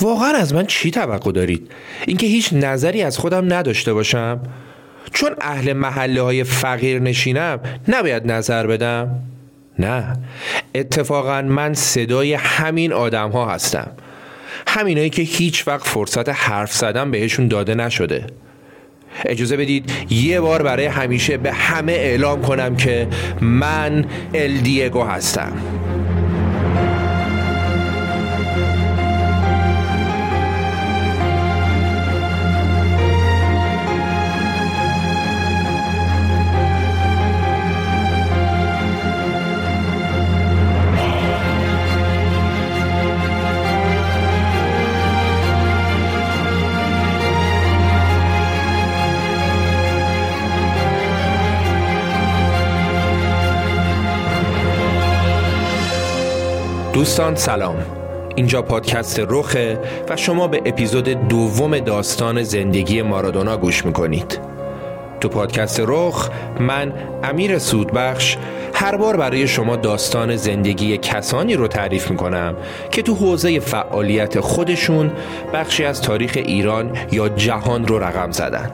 واقعا از من چی توقع دارید؟ اینکه هیچ نظری از خودم نداشته باشم؟ چون اهل محله های فقیر نشینم نباید نظر بدم. نه. اتفاقا من صدای همین آدم ها هستم. همینایی که هیچ وقت فرصت حرف زدن بهشون داده نشده. اجازه بدید یه بار برای همیشه به همه اعلام کنم که من الدیگو هستم. دوستان سلام. اینجا پادکست رخه و شما به اپیزود دوم داستان زندگی مارادونا گوش می‌کنید. تو پادکست رخ من امیر سودبخش هر بار برای شما داستان زندگی کسانی رو تعریف می‌کنم که تو حوزه فعالیت خودشون بخشی از تاریخ ایران یا جهان رو رقم زدن.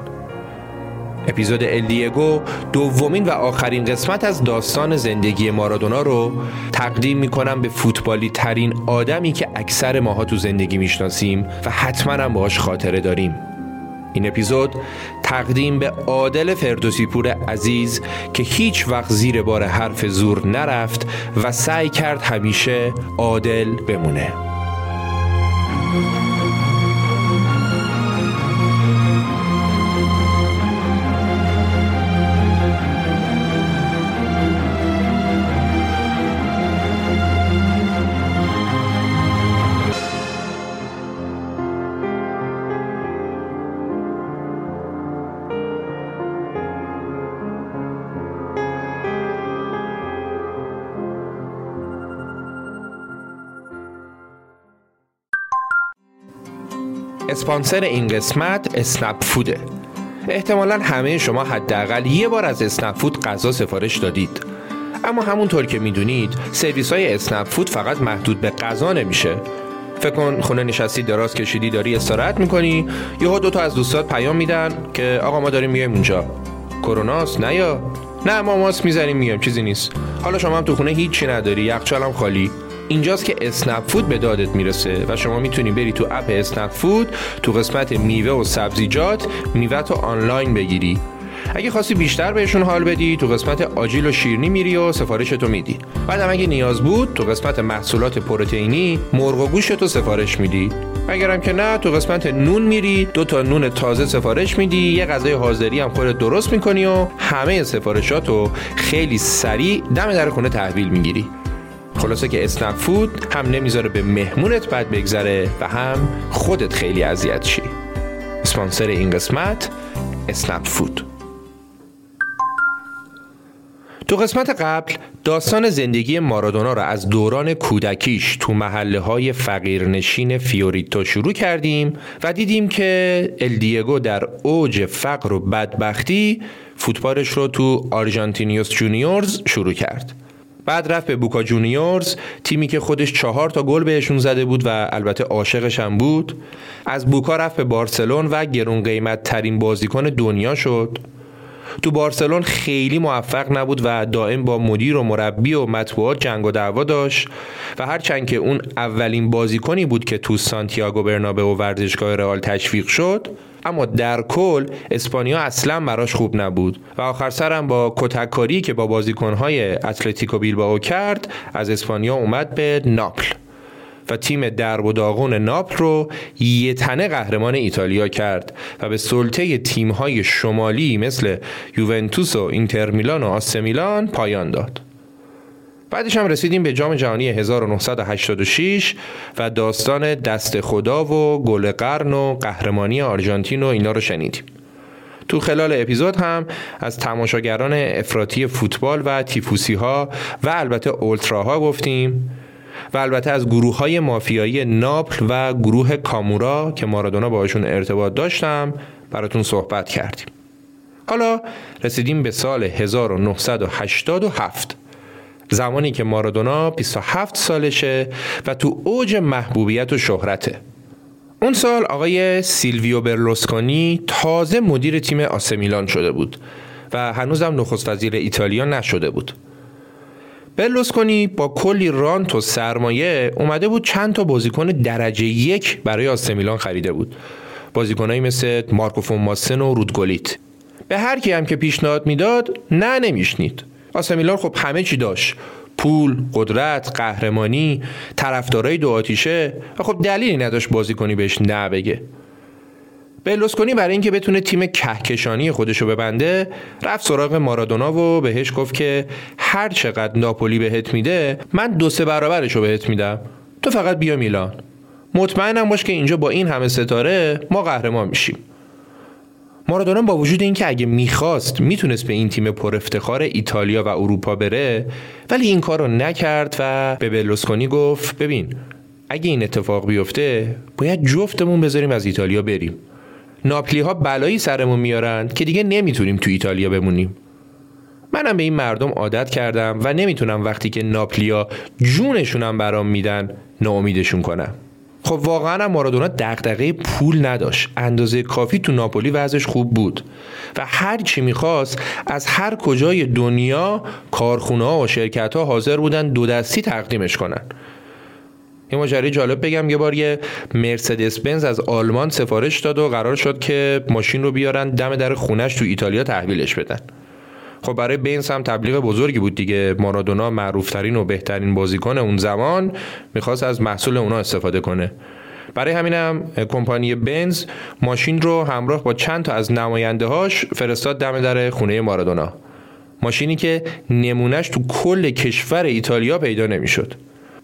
اپیزود الدیگو دومین و آخرین قسمت از داستان زندگی مارادونا رو تقدیم می‌کنم به فوتبالی ترین آدمی که اکثر ماها تو زندگی می‌شناسیم و حتما هم باهاش خاطره داریم. این اپیزود تقدیم به عادل فردوسی پور عزیز که هیچ وقت زیر بار حرف زور نرفت و سعی کرد همیشه عادل بمونه. اسپانسر این قسمت اسنپ فوده. احتمالا همه شما حداقل یه بار از اسنپ فود غذا سفارش دادید. اما همونطور که می‌دونید سرویس های اسنپ فود فقط محدود به غذا نمیشه. فکر کن خونه نشستی دراز کشیدی داری استراحت می‌کنی یهو دو تا از دوستات پیام میدن که آقا ما داریم میایم اونجا. کروناست نه یا؟ نه ما ماست می‌زنیم میایم چیزی نیست. حالا شما هم تو خونه هیچی نداری یخچال هم خالی. اینجاست که اسنپ فود به دادت می‌رسه و شما می‌تونی بری تو اپ اسنپ فود تو قسمت میوه و سبزیجات میوه تو آنلاین بگیری. اگه خواستی بیشتر بهشون حال بدی تو قسمت آجیل و شیرنی میری و سفارشتو میدی. بعدم اگه نیاز بود تو قسمت محصولات پروتئینی مرغ و گوشتو سفارش میدی. اگرم که نه تو قسمت نون میری دو تا نون تازه سفارش میدی یه غذای حاضری هم خودت درست می‌کنی و همه سفارشاتو خیلی سریع دم در خونه تحویل می‌گیری. خلاصه که اسنپ فود هم نمی‌ذاره به مهمونت بد بگذره و هم خودت خیلی اذیت شی. اسپانسر این قسمت اسنپ فود. تو قسمت قبل داستان زندگی مارادونا را از دوران کودکیش تو محله های فقیرنشین فیوریتو شروع کردیم و دیدیم که ال دیگو در اوج فقر و بدبختی فوتبالش رو تو آرژانتینیوس جونیورز شروع کرد. بعد رفت به بوکا جونیورز تیمی که خودش چهار تا گل بهشون زده بود و البته عاشقش هم بود. از بوکا رفت به بارسلون و گرون قیمت ترین بازیکن دنیا شد. تو بارسلون خیلی موفق نبود و دائم با مدیر و مربی و مطبوعات جنگ و دعوا داشت و هرچند که اون اولین بازیکنی بود که تو سانتیاگو برنابه و ورزشگاه رئال تشویق شد اما در کل اسپانیا اصلا براش خوب نبود و آخر سرم با کتککاری که با بازیکنهای اتلتیکو بیلبائو کرد از اسپانیا اومد به ناپل و تیم درب و داغون ناپل رو یه تنه قهرمان ایتالیا کرد و به سلطه تیمهای شمالی مثل یوونتوس و اینتر میلان و آسه میلان پایان داد. بعدش هم رسیدیم به جام جهانی 1986 و داستان دست خدا و گل قرن و قهرمانی آرژانتین و اینا رو شنیدیم. تو خلال اپیزود هم از تماشاگران افراطی فوتبال و تیفوسی ها و البته اولتراها گفتیم و البته از گروه های مافیایی ناپل و گروه کامورا که مارادونا باشون ارتباط داشتم براتون صحبت کردیم حالا رسیدیم به سال 1987 زمانی که مارادونا 27 سالشه و تو اوج محبوبیت و شهرته. اون سال آقای سیلویو برلوسکونی تازه مدیر تیم آسمیلان شده بود و هنوزم نخست وزیر ایتالیا نشده بود. برلوسکونی با کلی رانت و سرمایه اومده بود چند تا بازیکن درجه یک برای آسمیلان خریده بود. بازیکنایی مثل مارکو فوماسن و رودگولیت. به هر کی هم که پیشنهاد می‌داد نه نمیشنید. آسمیلان خب همه چی داشت. پول، قدرت، قهرمانی، طرفدارای دو آتیشه. و خب دلیلی نداشت بازیکنی بهش نه بگه. بلوسکونی برای اینکه بتونه تیم کهکشانی خودش رو ببنده رفت سراغ مارادونا و بهش گفت که هر چقدر ناپولی بهت میده من دو سه برابرش رو بهت میدم. تو فقط بیا میلان. مطمئنم باش که اینجا با این همه ستاره ما قهرمان میشیم. مارادونا با وجود اینکه اگه می‌خواست می‌تونست به این تیم پر افتخار ایتالیا و اروپا بره ولی این کار رو نکرد و به بلوسکونی گفت ببین اگه این اتفاق بیفته باید جفتمون بذاریم از ایتالیا بریم. ناپلی ها بلایی سرمون میارن که دیگه نمی‌تونیم تو ایتالیا بمونیم. منم به این مردم عادت کردم و نمی‌تونم وقتی که ناپلیا جونشونم برام میدن ناامیدشون کنم. خب واقعا هم مارادونا دغدغه پول نداشت. اندازه کافی تو ناپولی وضعش خوب بود. و هر چی می‌خواست از هر کجای دنیا کارخونه ها و شرکت ها حاضر بودن دو دستی تقدیمش کنن. یه ماجرای جالب بگم. یه بار یه مرسدس بنز از آلمان سفارش داد و قرار شد که ماشین رو بیارن دم در خونش تو ایتالیا تحویلش بدن. خب برای بنز هم تبلیغ بزرگی بود دیگه. مارادونا معروفترین و بهترین بازیکن اون زمان می‌خواست از محصول اونا استفاده کنه. برای همینم کمپانی بنز ماشین رو همراه با چند تا از نماینده هاش فرستاد دم در خونه مارادونا. ماشینی که نمونهش تو کل کشور ایتالیا پیدا نمی‌شد.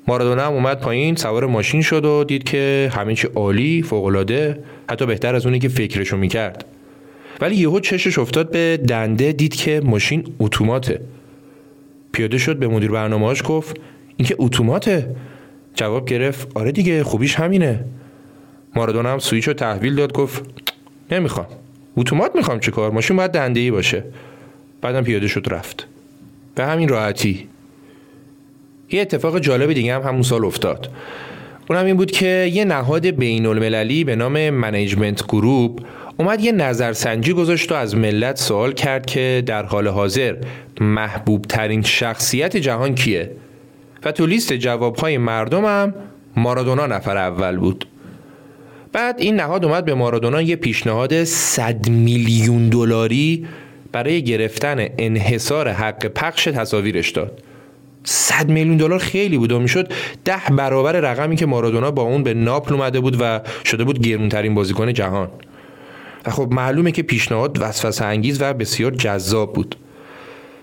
مارادونا هم اومد پایین سوار ماشین شد و دید که همه چی عالی فوقالعاده حتی بهتر از اونی که فکرشو می‌کرد. ولی یهو چشش افتاد به دنده دید که ماشین اتوماته. پیاده شد به مدیر برنامه‌اش گفت این که اتوماته؟ جواب گرفت آره دیگه خوبیش همینه. مارادونا هم سویچ رو تحویل داد گفت نمی‌خوام. اتومات می‌خوام چه کار؟ ماشین باید دنده ای باشه. بعدم پیاده شد رفت. به همین راحتی. یه اتفاق جالب دیگه هم همون سال افتاد. اونم این بود که یه نهاد بین المللی به نام Management Group اومد یه نظرسنجی گذاشت و از ملت سوال کرد که در حال حاضر محبوب ترین شخصیت جهان کیه؟ و تو لیست جوابهای مردم هم مارادونا نفر اول بود. بعد این نهاد اومد به مارادونا یه پیشنهاد 100 میلیون دلاری برای گرفتن انحصار حق پخش تصاویرش داد. 100 میلیون دلار خیلی بود و می‌شد ده برابر رقمی که مارادونا با اون به ناپل اومده بود و شده بود گرونترین بازیکن جهان. و خب معلومه که پیشنهاد وسوسه انگیز و بسیار جذاب بود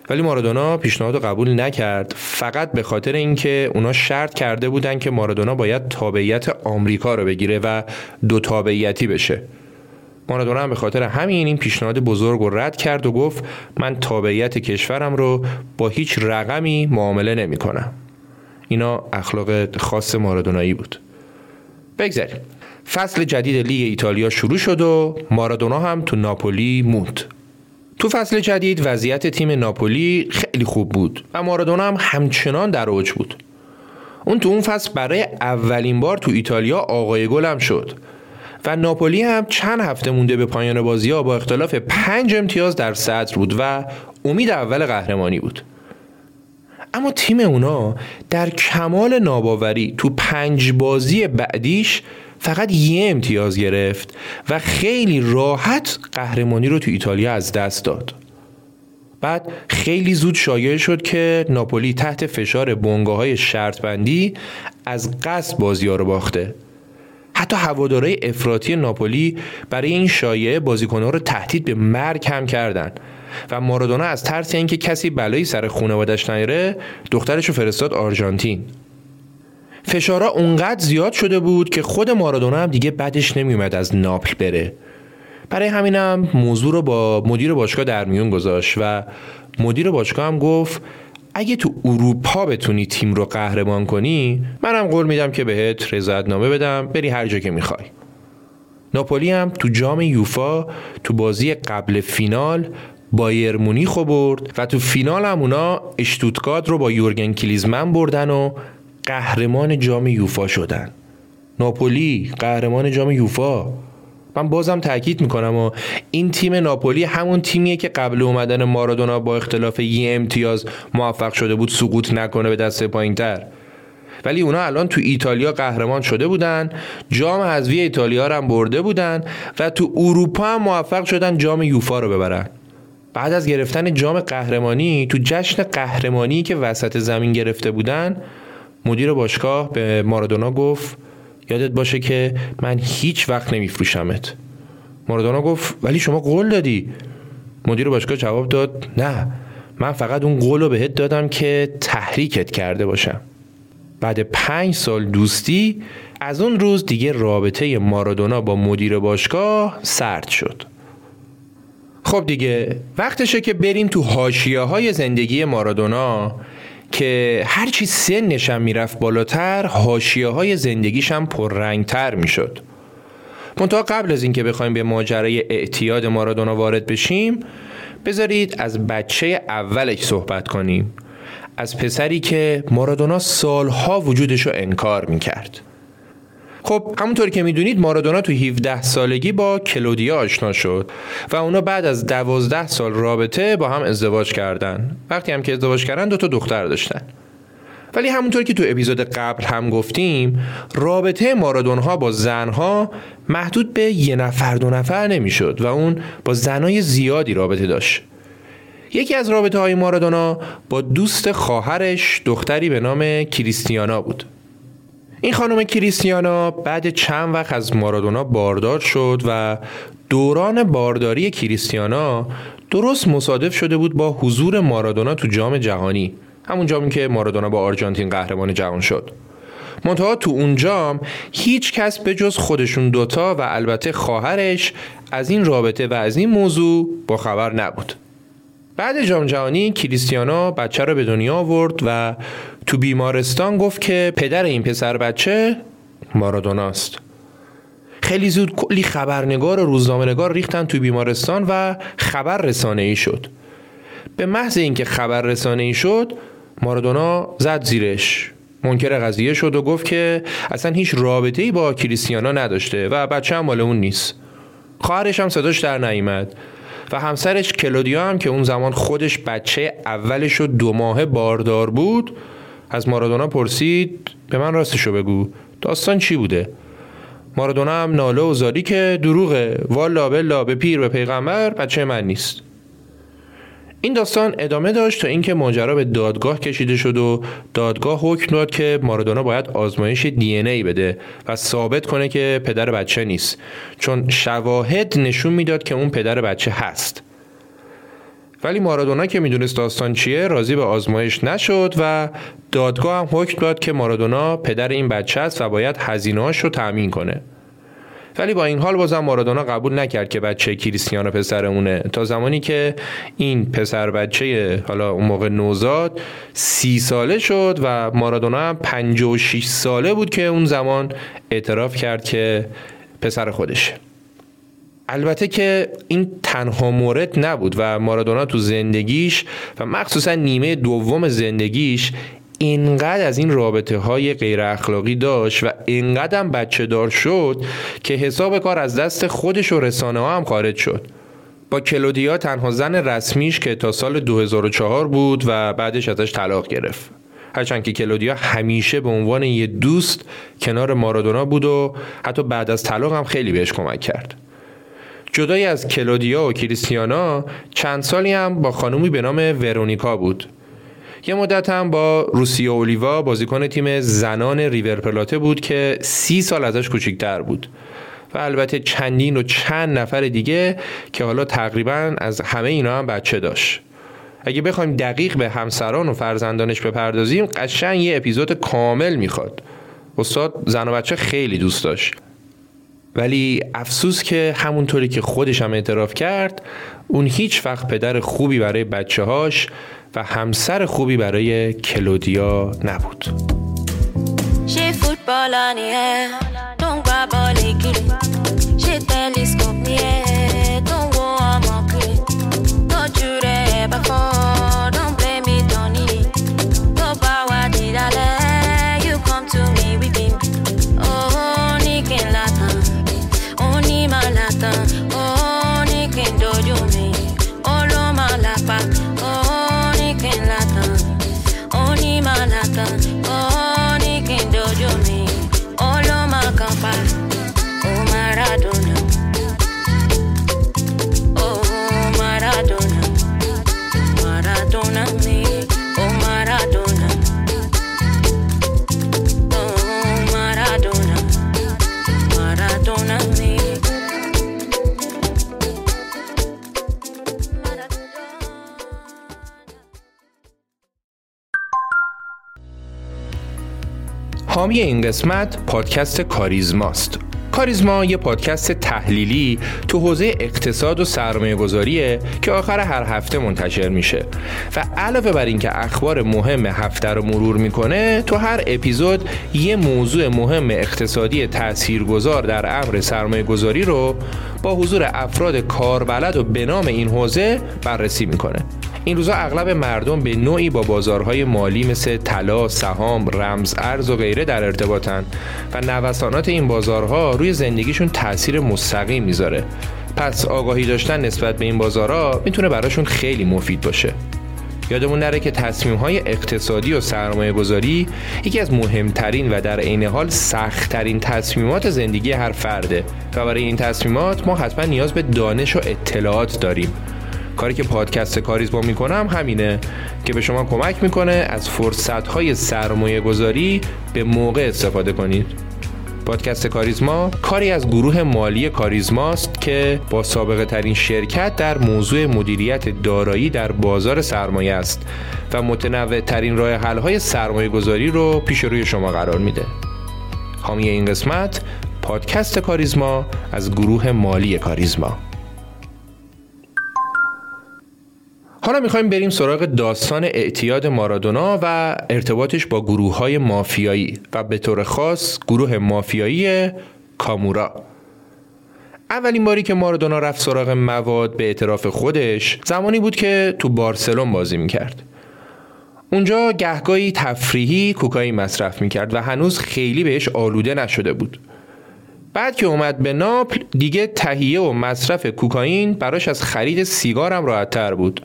ولی مارادونا پیشنهاد رو قبول نکرد فقط به خاطر اینکه اونا شرط کرده بودن که مارادونا باید تابعیت آمریکا رو بگیره و دو تابعیتی بشه مارادونا هم به خاطر همین این پیشنهاد بزرگ رو رد کرد و گفت من تابعیت کشورم رو با هیچ رقمی معامله نمی کنم. اینا اخلاق خاص مارادونایی بود. بگذاریم. فصل جدید لیگ ایتالیا شروع شد و مارادونا هم تو ناپولی موند. تو فصل جدید وضعیت تیم ناپولی خیلی خوب بود و مارادونا هم همچنان در اوج بود. اون تو اون فصل برای اولین بار تو ایتالیا آقای گل شد و ناپولی هم چند هفته مونده به پایان بازی ها با اختلاف پنج امتیاز در صدر بود و امید اول قهرمانی بود اما تیم اونا در کمال ناباوری تو پنج بازی بعدیش فقط یه امتیاز گرفت و خیلی راحت قهرمانی رو تو ایتالیا از دست داد. بعد خیلی زود شایع شد که ناپولی تحت فشار بونگاه های شرط بندی از قصد بازی ها رو باخته. حتی هوادارای افراطی ناپولی برای این شایعه بازیکنها رو تهدید به مرگ هم کردن و مارادونا از ترس اینکه کسی بلایی سر خانوادش نیاره دخترش رو فرستاد آرژانتین. فشارا اونقدر زیاد شده بود که خود مارادونا هم دیگه بدش نمیومد از ناپل بره. برای همینم موضوع رو با مدیر باشگاه در میون گذاشت و مدیر باشگاه هم گفت اگه تو اروپا بتونی تیم رو قهرمان کنی منم قول میدم که بهت رضایتنامه بدم بری هر جا که می‌خوای. ناپولی هم تو جام یوفا تو بازی قبل فینال بایر مونیخو برد و تو فینال هم اونا اشتوتگارت رو با یورگن کلیزمن بردن و قهرمان جام یوفا شدن. ناپولی قهرمان جام یوفا. من بازم تاکید می‌کنم و این تیم ناپولی همون تیمیه که قبل اومدن مارادونا با اختلاف یه امتیاز موفق شده بود سقوط نکنه به دست پایینتر. ولی اونا الان تو ایتالیا قهرمان شده بودن جام حذفی ایتالیا رو هم برده بودن و تو اروپا هم موفق شدن جام یوفا رو ببرن. بعد از گرفتن جام قهرمانی تو جشن قهرمانی که وسط زمین گرفته بودن مدیر باشگاه به مارادونا گفت یادت باشه که من هیچ وقت نمیفروشمت. مارادونا گفت ولی شما قول دادی. مدیر باشگاه جواب داد نه من فقط اون قول رو بهت دادم که تحریکت کرده باشم. بعد پنج سال دوستی از اون روز دیگه رابطه مارادونا با مدیر باشگاه سرد شد. خب دیگه وقتشه که بریم تو حاشیه های زندگی مارادونا. که هرچی سنشم می‌رفت بالاتر حاشیه های زندگیش هم پررنگتر می‌شد. منتها قبل از اینکه بخوایم به ماجرای اعتیاد مارادونا وارد بشیم بذارید از بچه اولش صحبت کنیم. از پسری که مارادونا سالها وجودش رو انکار می‌کرد. خب همونطور که می‌دونید مارادونا تو 17 سالگی با کلودیا آشنا شد و اونا بعد از 12 سال رابطه با هم ازدواج کردن. وقتی هم که ازدواج کردن دو تا دختر داشتن. ولی همونطور که تو اپیزود قبل هم گفتیم رابطه مارادونها با زنها محدود به یه نفر دو نفر نمی‌شد و اون با زنای زیادی رابطه داشت. یکی از رابطه های مارادونا با دوست خواهرش دختری به نام کریستیانا بود. این خانم کریستیانا بعد چند وقت از مارادونا باردار شد و دوران بارداری کریستیانا درست مصادف شده بود با حضور مارادونا تو جام جهانی همون جامی که مارادونا با آرژانتین قهرمان جهان شد. منتها تو اون جام هیچ کس به جز خودشون دوتا و البته خواهرش از این رابطه و از این موضوع با خبر نبود. بعد جام جهانی کریستیانو بچه رو به دنیا آورد و تو بیمارستان گفت که پدر این پسر بچه مارادوناست. خیلی زود کلی خبرنگار و روزنامه‌نگار ریختن تو بیمارستان و خبر رسانه ای شد. به محض اینکه خبر رسانه ای شد مارادونا زد زیرش. منکر قضیه شد و گفت که اصلا هیچ رابطه ای با کریستیانا نداشته و بچه هم مال اون نیست. خواهرش هم صداش در نیامد. و همسرش کلودیا هم که اون زمان خودش بچه اولش و دو ماه باردار بود از مارادونا پرسید به من راستشو بگو داستان چی بوده؟ مارادونا هم ناله و زاری که دروغه والا بلا به پیر به پیغمبر بچه من نیست. این داستان ادامه داشت تا اینکه ماجرا به دادگاه کشیده شد و دادگاه حکم داد که مارادونا باید آزمایش دی ای بده و ثابت کنه که پدر بچه نیست. چون شواهد نشون می‌داد که اون پدر بچه هست. ولی مارادونا که می‌دونست داستان چیه راضی به آزمایش نشد و دادگاه هم حکم داد که مارادونا پدر این بچه است و باید هزینه‌اش رو تأمین کنه. ولی با این حال بازم مارادونا قبول نکرد که بچه کریستیانو پسرمونه. تا زمانی که این پسر بچه حالا اون موقع نوزاد سی ساله شد و مارادونا هم 56 ساله بود که اون زمان اعتراف کرد که پسر خودشه. البته که این تنها مورد نبود و مارادونا تو زندگیش و مخصوصا نیمه دوم زندگیش اینقدر از این رابطه های غیر اخلاقی داشت و اینقدر هم بچه دار شد که حساب کار از دست خودش و رسانه ها هم خارج شد. با کلودیا تنها زن رسمیش که تا سال 2004 بود و بعدش ازش طلاق گرفت. هرچند که کلودیا همیشه به عنوان یه دوست کنار مارادونا بود و حتی بعد از طلاق هم خیلی بهش کمک کرد. جدای از کلودیا و کریستیانا چند سالی هم با خانومی به نام ورونیکا بود. یه مدت هم با روسیا اولیوا بازیکن تیم زنان ریور پلاته بود که سی سال ازش کوچیکتر بود. و البته چندین و چند نفر دیگه که حالا تقریبا از همه اینا هم بچه داشت. اگه بخوایم دقیق به همسران و فرزندانش بپردازیم قشنگ یه اپیزود کامل می‌خواد. استاد زن و بچه خیلی دوست داشت. ولی افسوس که همونطوری که خودش هم اعتراف کرد اون هیچ وقت پدر خوبی برای بچه هاش و همسر خوبی برای کلودیا نبود. حامی این قسمت پادکست کاریزماست. کاریزما یه پادکست تحلیلی تو حوزه اقتصاد و سرمایه گذاریه که آخر هر هفته منتشر میشه. و علاوه بر اینکه اخبار مهم هفته رو مرور می‌کنه تو هر اپیزود یه موضوع مهم اقتصادی تاثیرگذار در امر سرمایه گذاری رو با حضور افراد کاربلد و به نام این حوزه بررسی می‌کنه. این روزا اغلب مردم به نوعی با بازارهای مالی مثل طلا، سهام، رمز ارز و غیره در ارتباطن و نوسانات این بازارها روی زندگیشون تاثیر مستقیم می‌ذاره. پس آگاهی داشتن نسبت به این بازارها می‌تونه براشون خیلی مفید باشه. یادمون نره که تصمیم های اقتصادی و سرمایه گذاری یکی از مهمترین و در عین حال سختترین تصمیمات زندگی هر فرده و برای این تصمیمات ما حتما نیاز به دانش و اطلاعات داریم کاری که پادکست کاریزما می‌کنم همینه که به شما کمک می‌کنه از فرصت های سرمایه گذاری به موقع استفاده کنید پادکست کاریزما کاری از گروه مالی کاریزماست که با سابقه ترین شرکت در موضوع مدیریت دارایی در بازار سرمایه است و متنوع ترین راه حل های سرمایه گذاری رو پیش روی شما قرار میده. حامی این قسمت پادکست کاریزما از گروه مالی کاریزما حالا می‌خوایم بریم سراغ داستان اعتیاد مارادونا و ارتباطش با گروه های مافیایی و به طور خاص گروه مافیایی کامورا. اولین باری که مارادونا رفت سراغ مواد به اعتراف خودش زمانی بود که تو بارسلون بازی می‌کرد. اونجا گهگاهی تفریحی کوکایی مصرف می‌کرد و هنوز خیلی بهش آلوده نشده بود. بعد که اومد به ناپل دیگه تهیه و مصرف کوکائین براش از خرید سیگارم راحت تر بود.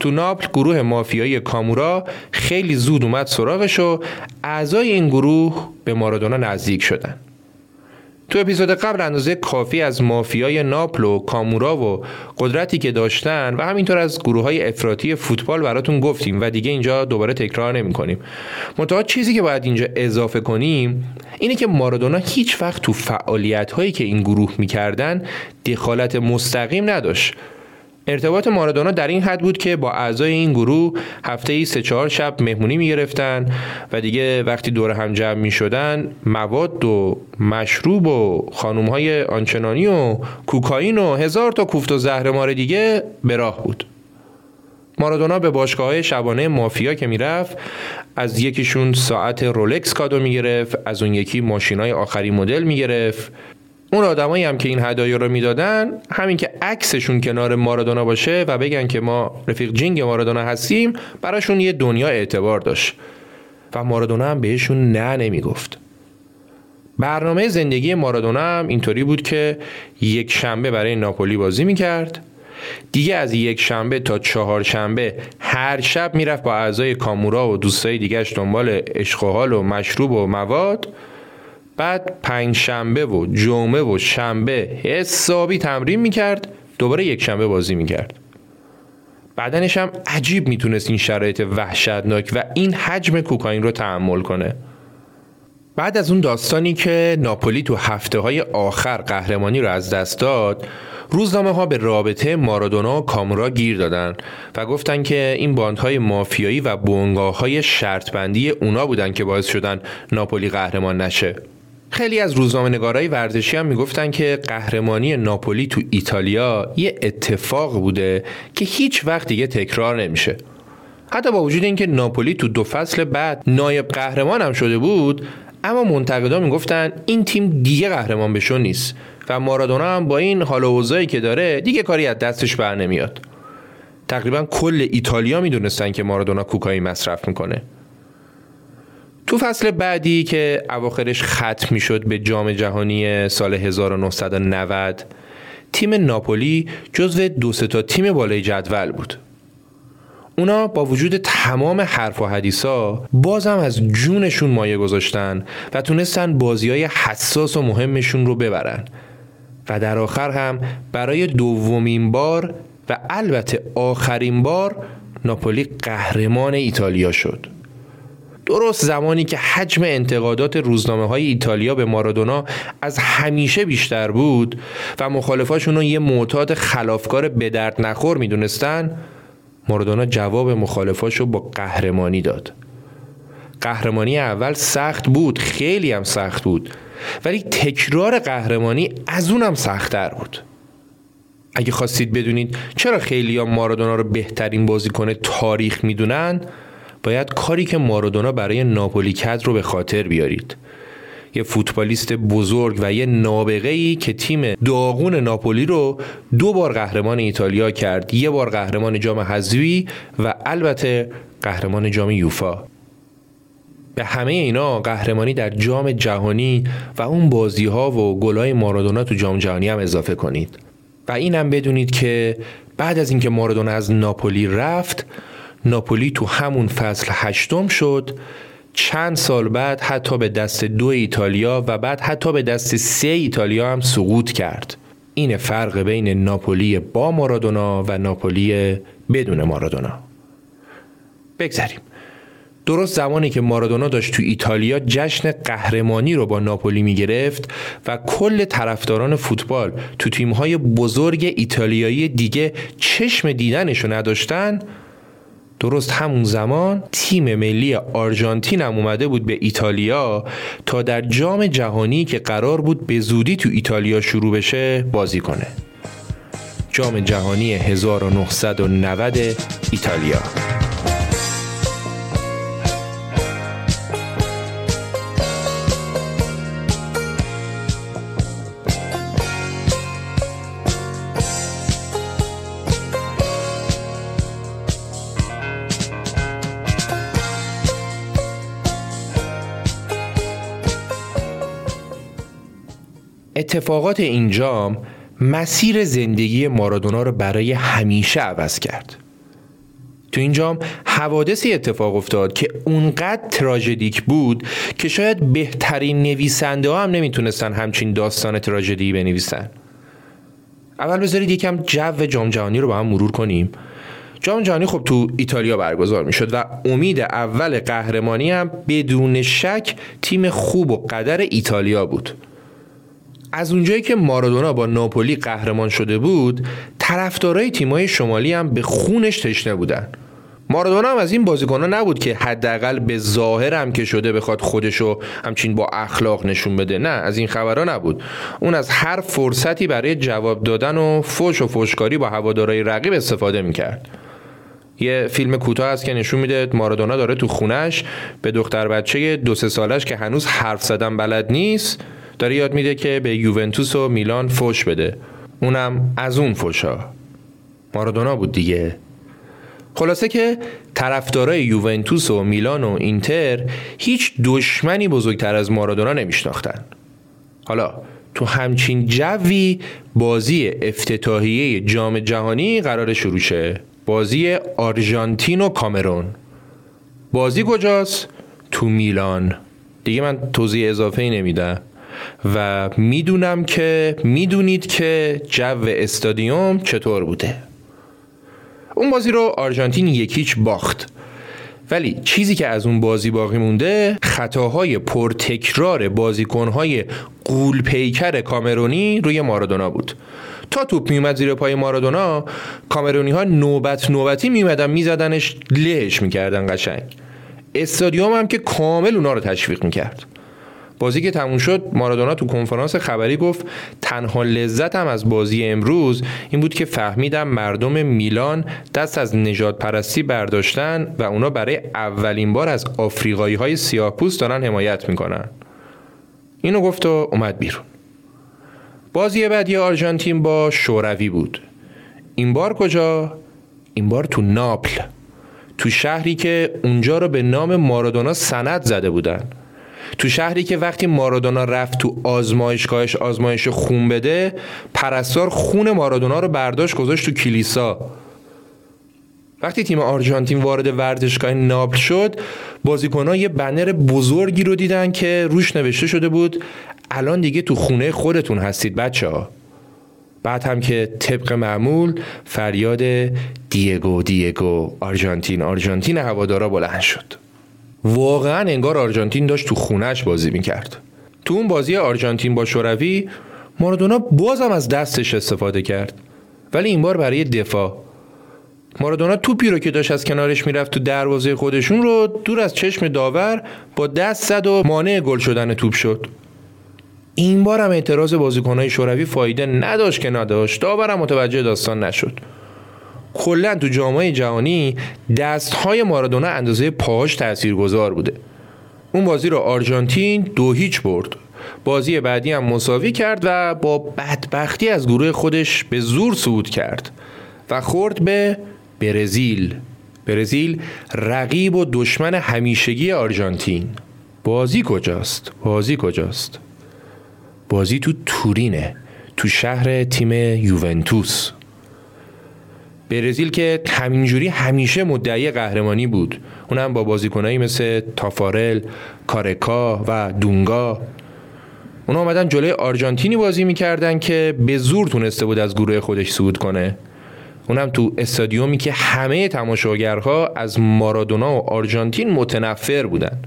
تو ناپل گروه مافیایی کامورا خیلی زود اومد سراغش و اعضای این گروه به مارادونا نزدیک شدن. تو اپیزود قبل اندازه کافی از مافیای ناپل و کامورا و قدرتی که داشتن و همینطور از گروه های افراطی فوتبال براتون گفتیم و دیگه اینجا دوباره تکرار نمی کنیم منتها چیزی که باید اینجا اضافه کنیم اینه که مارادونا هیچ وقت تو فعالیت هایی که این گروه می‌کردن دخالت مستقیم نداشت. ارتباط مارادونا در این حد بود که با اعضای این گروه هفته ای سه چهار شب مهمونی می گرفتن و دیگه وقتی دور هم جمع می شدن مواد و مشروب و خانوم های آنچنانی و کوکائین و هزار تا کوفت و زهر دیگه به راه بود. مارادونا به باشگاه های شبانه مافیا که می‌رفت از یکیشون ساعت رولکس کادو می‌گرفت از اون یکی ماشین های آخری مدل می‌گرفت. اون آدمایی هم که این هدایا رو می‌دادن همین که عکسشون کنار مارادونا باشه و بگن که ما رفیق جینگ مارادونا هستیم براشون یه دنیا اعتبار داشت. و مارادونا هم بهشون نه نمی‌گفت. برنامه زندگی مارادونا هم اینطوری بود که یک شنبه برای ناپولی بازی می‌کرد. دیگه از یک شنبه تا چهار شنبه هر شب می‌رفت با اعضای کامورا و دوستای دیگهش دنبال اشغال و مشروب و مواد. بعد پنج شنبه و جمعه و شنبه حسابی تمرین می‌کرد دوباره یک شنبه بازی می‌کرد. بدنش هم عجیب می‌تونست این شرایط وحشتناک و این حجم کوکائین رو تحمل کنه. بعد از اون داستانی که ناپولی تو هفته های آخر قهرمانی رو از دست داد روزنامه ها به رابطه مارادونا و کامورا گیر دادن و گفتن که این باندهای مافیایی و بونگاه های شرطبندی اونا بودن که باعث شدن ناپولی قهرمان نشه. خیلی از روزنامه نگارای ورزشی هم می‌گفتن که قهرمانی ناپولی تو ایتالیا یه اتفاق بوده که هیچ وقت دیگه تکرار نمیشه. حتی با وجود اینکه ناپولی تو دو فصل بعد نایب قهرمان هم شده بود اما منتقدا می‌گفتن این تیم دیگه قهرمان بشو نیست و مارادونا هم با این حال و که داره دیگه کاری از دستش بر نمیاد. تقریبا کل ایتالیا می‌دونستن که مارادونا کوکایی مصرف می‌کنه. تو فصل بعدی که اواخرش ختم می‌شد به جام جهانی سال 1990 تیم ناپولی جزو دو تا تیم بالای جدول بود. اونا با وجود تمام حرف و حدیثا بازم از جونشون مایه گذاشتن و تونستن بازی های حساس و مهمشون رو ببرن. و در آخر هم برای دومین بار و البته آخرین بار ناپولی قهرمان ایتالیا شد. درست زمانی که حجم انتقادات روزنامه های ایتالیا به مارادونا از همیشه بیشتر بود و مخالفاشون رو یه معتاد خلافکار به درد نخور می‌دونستن مارادونا جواب مخالفاش رو با قهرمانی داد. قهرمانی اول سخت بود خیلی هم سخت بود ولی تکرار قهرمانی از اونم سختتر بود. اگه خواستید بدونید چرا خیلی ها مارادونا رو بهترین بازیکن تاریخ می‌دونن باید کاری که مارادونا برای ناپولی کرد رو به خاطر بیارید. یه فوتبالیست بزرگ و یه نابغه ای که تیم داغون ناپولی رو دو بار قهرمان ایتالیا کرد یه بار قهرمان جام حذوی و البته قهرمان جام یوفا. به همه اینا قهرمانی در جام جهانی و اون بازی ها و گلای مارادونا تو جام جهانی هم اضافه کنید. و اینم بدونید که بعد از اینکه مارادونا از ناپولی رفت ناپولی تو همون فصل هشتم شد. چند سال بعد حتی به دست دو ایتالیا و بعد حتی به دست سه ایتالیا هم سقوط کرد. این فرق بین ناپولی با مارادونا و ناپولی بدون مارادونا. بگذریم. درست زمانی که مارادونا داشت تو ایتالیا جشن قهرمانی رو با ناپولی می گرفت و کل طرفداران فوتبال تو تیمهای بزرگ ایتالیایی دیگه چشم دیدنش رو نداشتن درست همون زمان تیم ملی آرژانتین هم اومده بود به ایتالیا تا در جام جهانی که قرار بود به زودی تو ایتالیا شروع بشه بازی کنه. جام جهانی 1990 ایتالیا. اتفاقات اینجام مسیر زندگی مارادونا رو برای همیشه عوض کرد. تو اینجام حوادثی اتفاق افتاد که اونقدر تراژدیک بود که شاید بهترین نویسنده ها هم نمی‌تونستن همچین داستان تراژدی بنویسن. اول بذارید یکم جو جام جهانی رو با هم مرور کنیم. جام جهانی خب تو ایتالیا برگزار می‌شد و امید اول قهرمانی هم بدون شک تیم خوب و قدر ایتالیا بود. از اونجایی که مارادونا با ناپولی قهرمان شده بود طرفدارای تیمای شمالی هم به خونش تشنه بودن. مارادونا هم از این بازیکنها نبود که حداقل به ظاهر هم که شده بخواد خودشو همچین با اخلاق نشون بده. نه از این خبرها نبود. اون از هر فرصتی برای جواب دادن و فوش و فوشکاری با هوادارای رقیب استفاده می‌کرد. یه فیلم کوتاه هست که نشون میده مارادونا داره تو خونش به دختر بچه دو سه سالش که هنوز حرف زدن بلد نیست داره یاد میده که به یوونتوس و میلان فوش بده. اونم از اون فوشا مارادونا بود دیگه. خلاصه که طرفدارای یوونتوس و میلان و اینتر هیچ دشمنی بزرگتر از مارادونا نمیشناختن. حالا تو همچین جوی بازی افتتاحیه جام جهانی قرار شروع شه. بازی آرژانتین و کامرون. بازی کجاست؟ تو میلان. دیگه من توضیح اضافه ای نمیدم. و می‌دونم که می‌دونید که جو استادیوم چطور بوده. اون بازی رو آرژانتین یکیچ باخت. ولی چیزی که از اون بازی باقی مونده خطاهای پرتکرار بازیکنهای قول پیکر کامرونی روی مارادونا بود. تا توپ میومد زیر پای مارادونا کامرونی ها نوبت نوبتی میومدن میزدنش لهش می‌کردن قشنگ. استادیوم هم که کامل اونا رو تشویق می‌کرد. بازی که تموم شد مارادونا تو کنفرانس خبری گفت تنها لذتم از بازی امروز این بود که فهمیدم مردم میلان دست از نجات پرستی برداشتن و اونا برای اولین بار از آفریقایی های سیاه پوست دارن حمایت می‌کنن. اینو گفت و اومد بیرون. بازی بعدی آرژانتین با شوروی بود. این بار کجا؟ این بار تو ناپل. تو شهری که اونجا رو به نام مارادونا سند زده بودن. تو شهری که وقتی مارادونا رفت تو آزمایشگاهش آزمایش خون بده پرستار خون مارادونا رو برداشت گذاشت تو کلیسا. وقتی تیم آرژانتین وارد ورزشگاه ناپل شد بازیکنها یه بنر بزرگی رو دیدن که روش نوشته شده بود الان دیگه تو خونه خودتون هستید بچه ها. بعد هم که طبق معمول فریاد دیگو دیگو آرژانتین آرژانتین هوادارا بلند شد. واقعا انگار آرژانتین داشت تو خونش بازی می‌کرد. تو اون بازی آرژانتین با شوروی مارادونا بازم از دستش استفاده کرد. ولی این بار برای دفاع. مارادونا توپی رو که داشت از کنارش می‌رفت تو دروازه خودشون رو دور از چشم داور با دست زد و مانع گل شدن توپ شد. این بار هم اعتراض بازیکنهای شوروی فایده نداشت که نداشت. داورم متوجه داستان نشد. کلا تو جامعه جهانی دستهای مارادونا اندازه پاهاش تاثیرگذار بوده. اون بازی رو آرژانتین دو هیچ برد. بازی بعدی هم مساوی کرد و با بدبختی از گروه خودش به زور صعود کرد و خورد به برزیل. برزیل رقیب و دشمن همیشگی آرژانتین. بازی کجاست؟ بازی کجاست؟ بازی تو تورینه تو شهر تیم یوونتوس. برزیل که همینجوری همیشه مدعی قهرمانی بود. اونم با بازیکنایی مثل تافارل، کارکا و دونگا. اونا آمدن جلوی آرژانتینی بازی می‌کردن که به زور تونسته بود از گروه خودش صعود کنه. اونم تو استادیومی که همه تماشاگرها از مارادونا و آرژانتین متنفر بودن.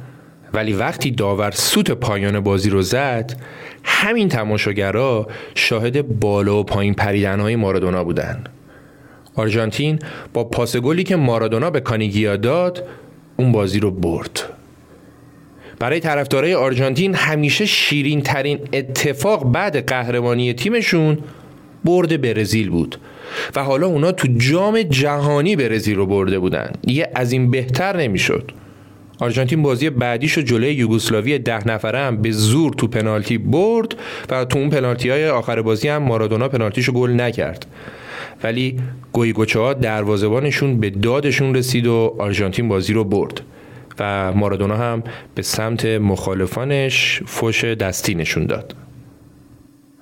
ولی وقتی داور سوت پایان بازی رو زد همین تماشاگرها شاهد بالا و پایین پریدنهای مارادونا بودن. آرژانتین با پاس گلی که مارادونا به کانیگیا داد اون بازی رو برد. برای طرفدارای آرژانتین همیشه شیرین ترین اتفاق بعد قهرمانی تیمشون برد برزیل بود. و حالا اونا تو جام جهانی برزیل رو برده بودن. یه از این بهتر نمی‌شد. آرژانتین بازی بعدیشو جلوی یوگسلاوی ده نفره هم به زور تو پنالتی برد و تو اون پنالتی های آخر بازی هم مارادونا پنالتیشو گل نکرد. ولی گویگوچه دروازبانشون به دادشون رسید و آرژانتین بازی رو برد و مارادونا هم به سمت مخالفانش فوش دستی نشون داد.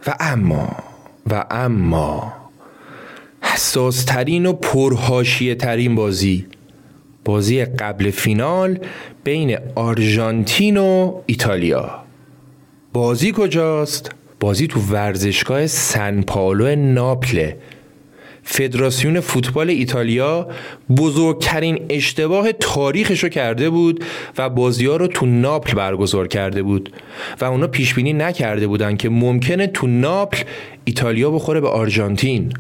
و اما و اما حساسترین و پرهاشیه ترین بازی بازی قبل فینال بین آرژانتین و ایتالیا. بازی کجاست؟ بازی تو ورزشگاه سن پالو ناپله فدراسیون فوتبال ایتالیا بزرگترین اشتباه تاریخشو کرده بود و بازی ها رو تو ناپل برگزار کرده بود و اونا پیش بینی نکرده بودن که ممکنه تو ناپل ایتالیا بخوره به آرژانتین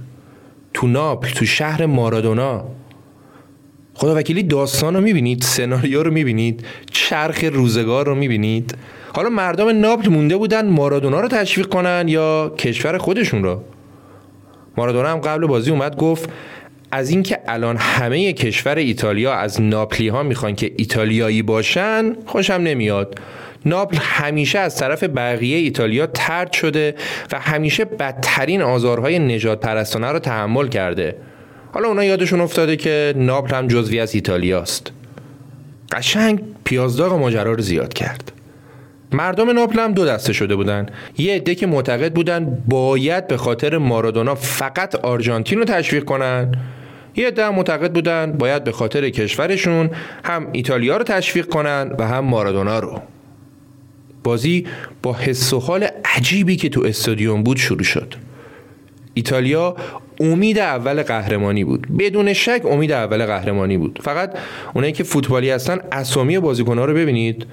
تو ناپل تو شهر مارادونا. خدا وکیلی داستان رو می‌بینید سناریو رو می‌بینید چرخ روزگار رو می‌بینید. حالا مردم ناپل مونده بودن مارادونا رو تشویق کنن یا کشور خودشون رو؟ مارادونا هم قبل بازی اومد گفت از اینکه الان همه کشور ایتالیا از ناپلی ها می‌خوان که ایتالیایی باشن خوشم نمیاد. ناپل همیشه از طرف بقیه ایتالیا ترد شده و همیشه بدترین آزارهای نجات پرستانه رو تحمل کرده. حالا اونا یادشون افتاده که ناپل هم جزوی از ایتالیاست قشنگ پیازداغ ماجرا رو زیاد کرد. مردم ناپل هم دو دسته شده بودن. یه عده که معتقد بودن باید به خاطر مارادونا فقط آرژانتین رو تشویق کنن. یه عده معتقد بودن باید به خاطر کشورشون هم ایتالیا رو تشویق کنن و هم مارادونا رو. بازی با حس و حال عجیبی که تو استادیوم بود شروع شد. ایتالیا امید اول قهرمانی بود. بدون شک امید اول قهرمانی بود. فقط اونایی که فوتبالی هستن اسامی بازیکن‌ها رو ببینید.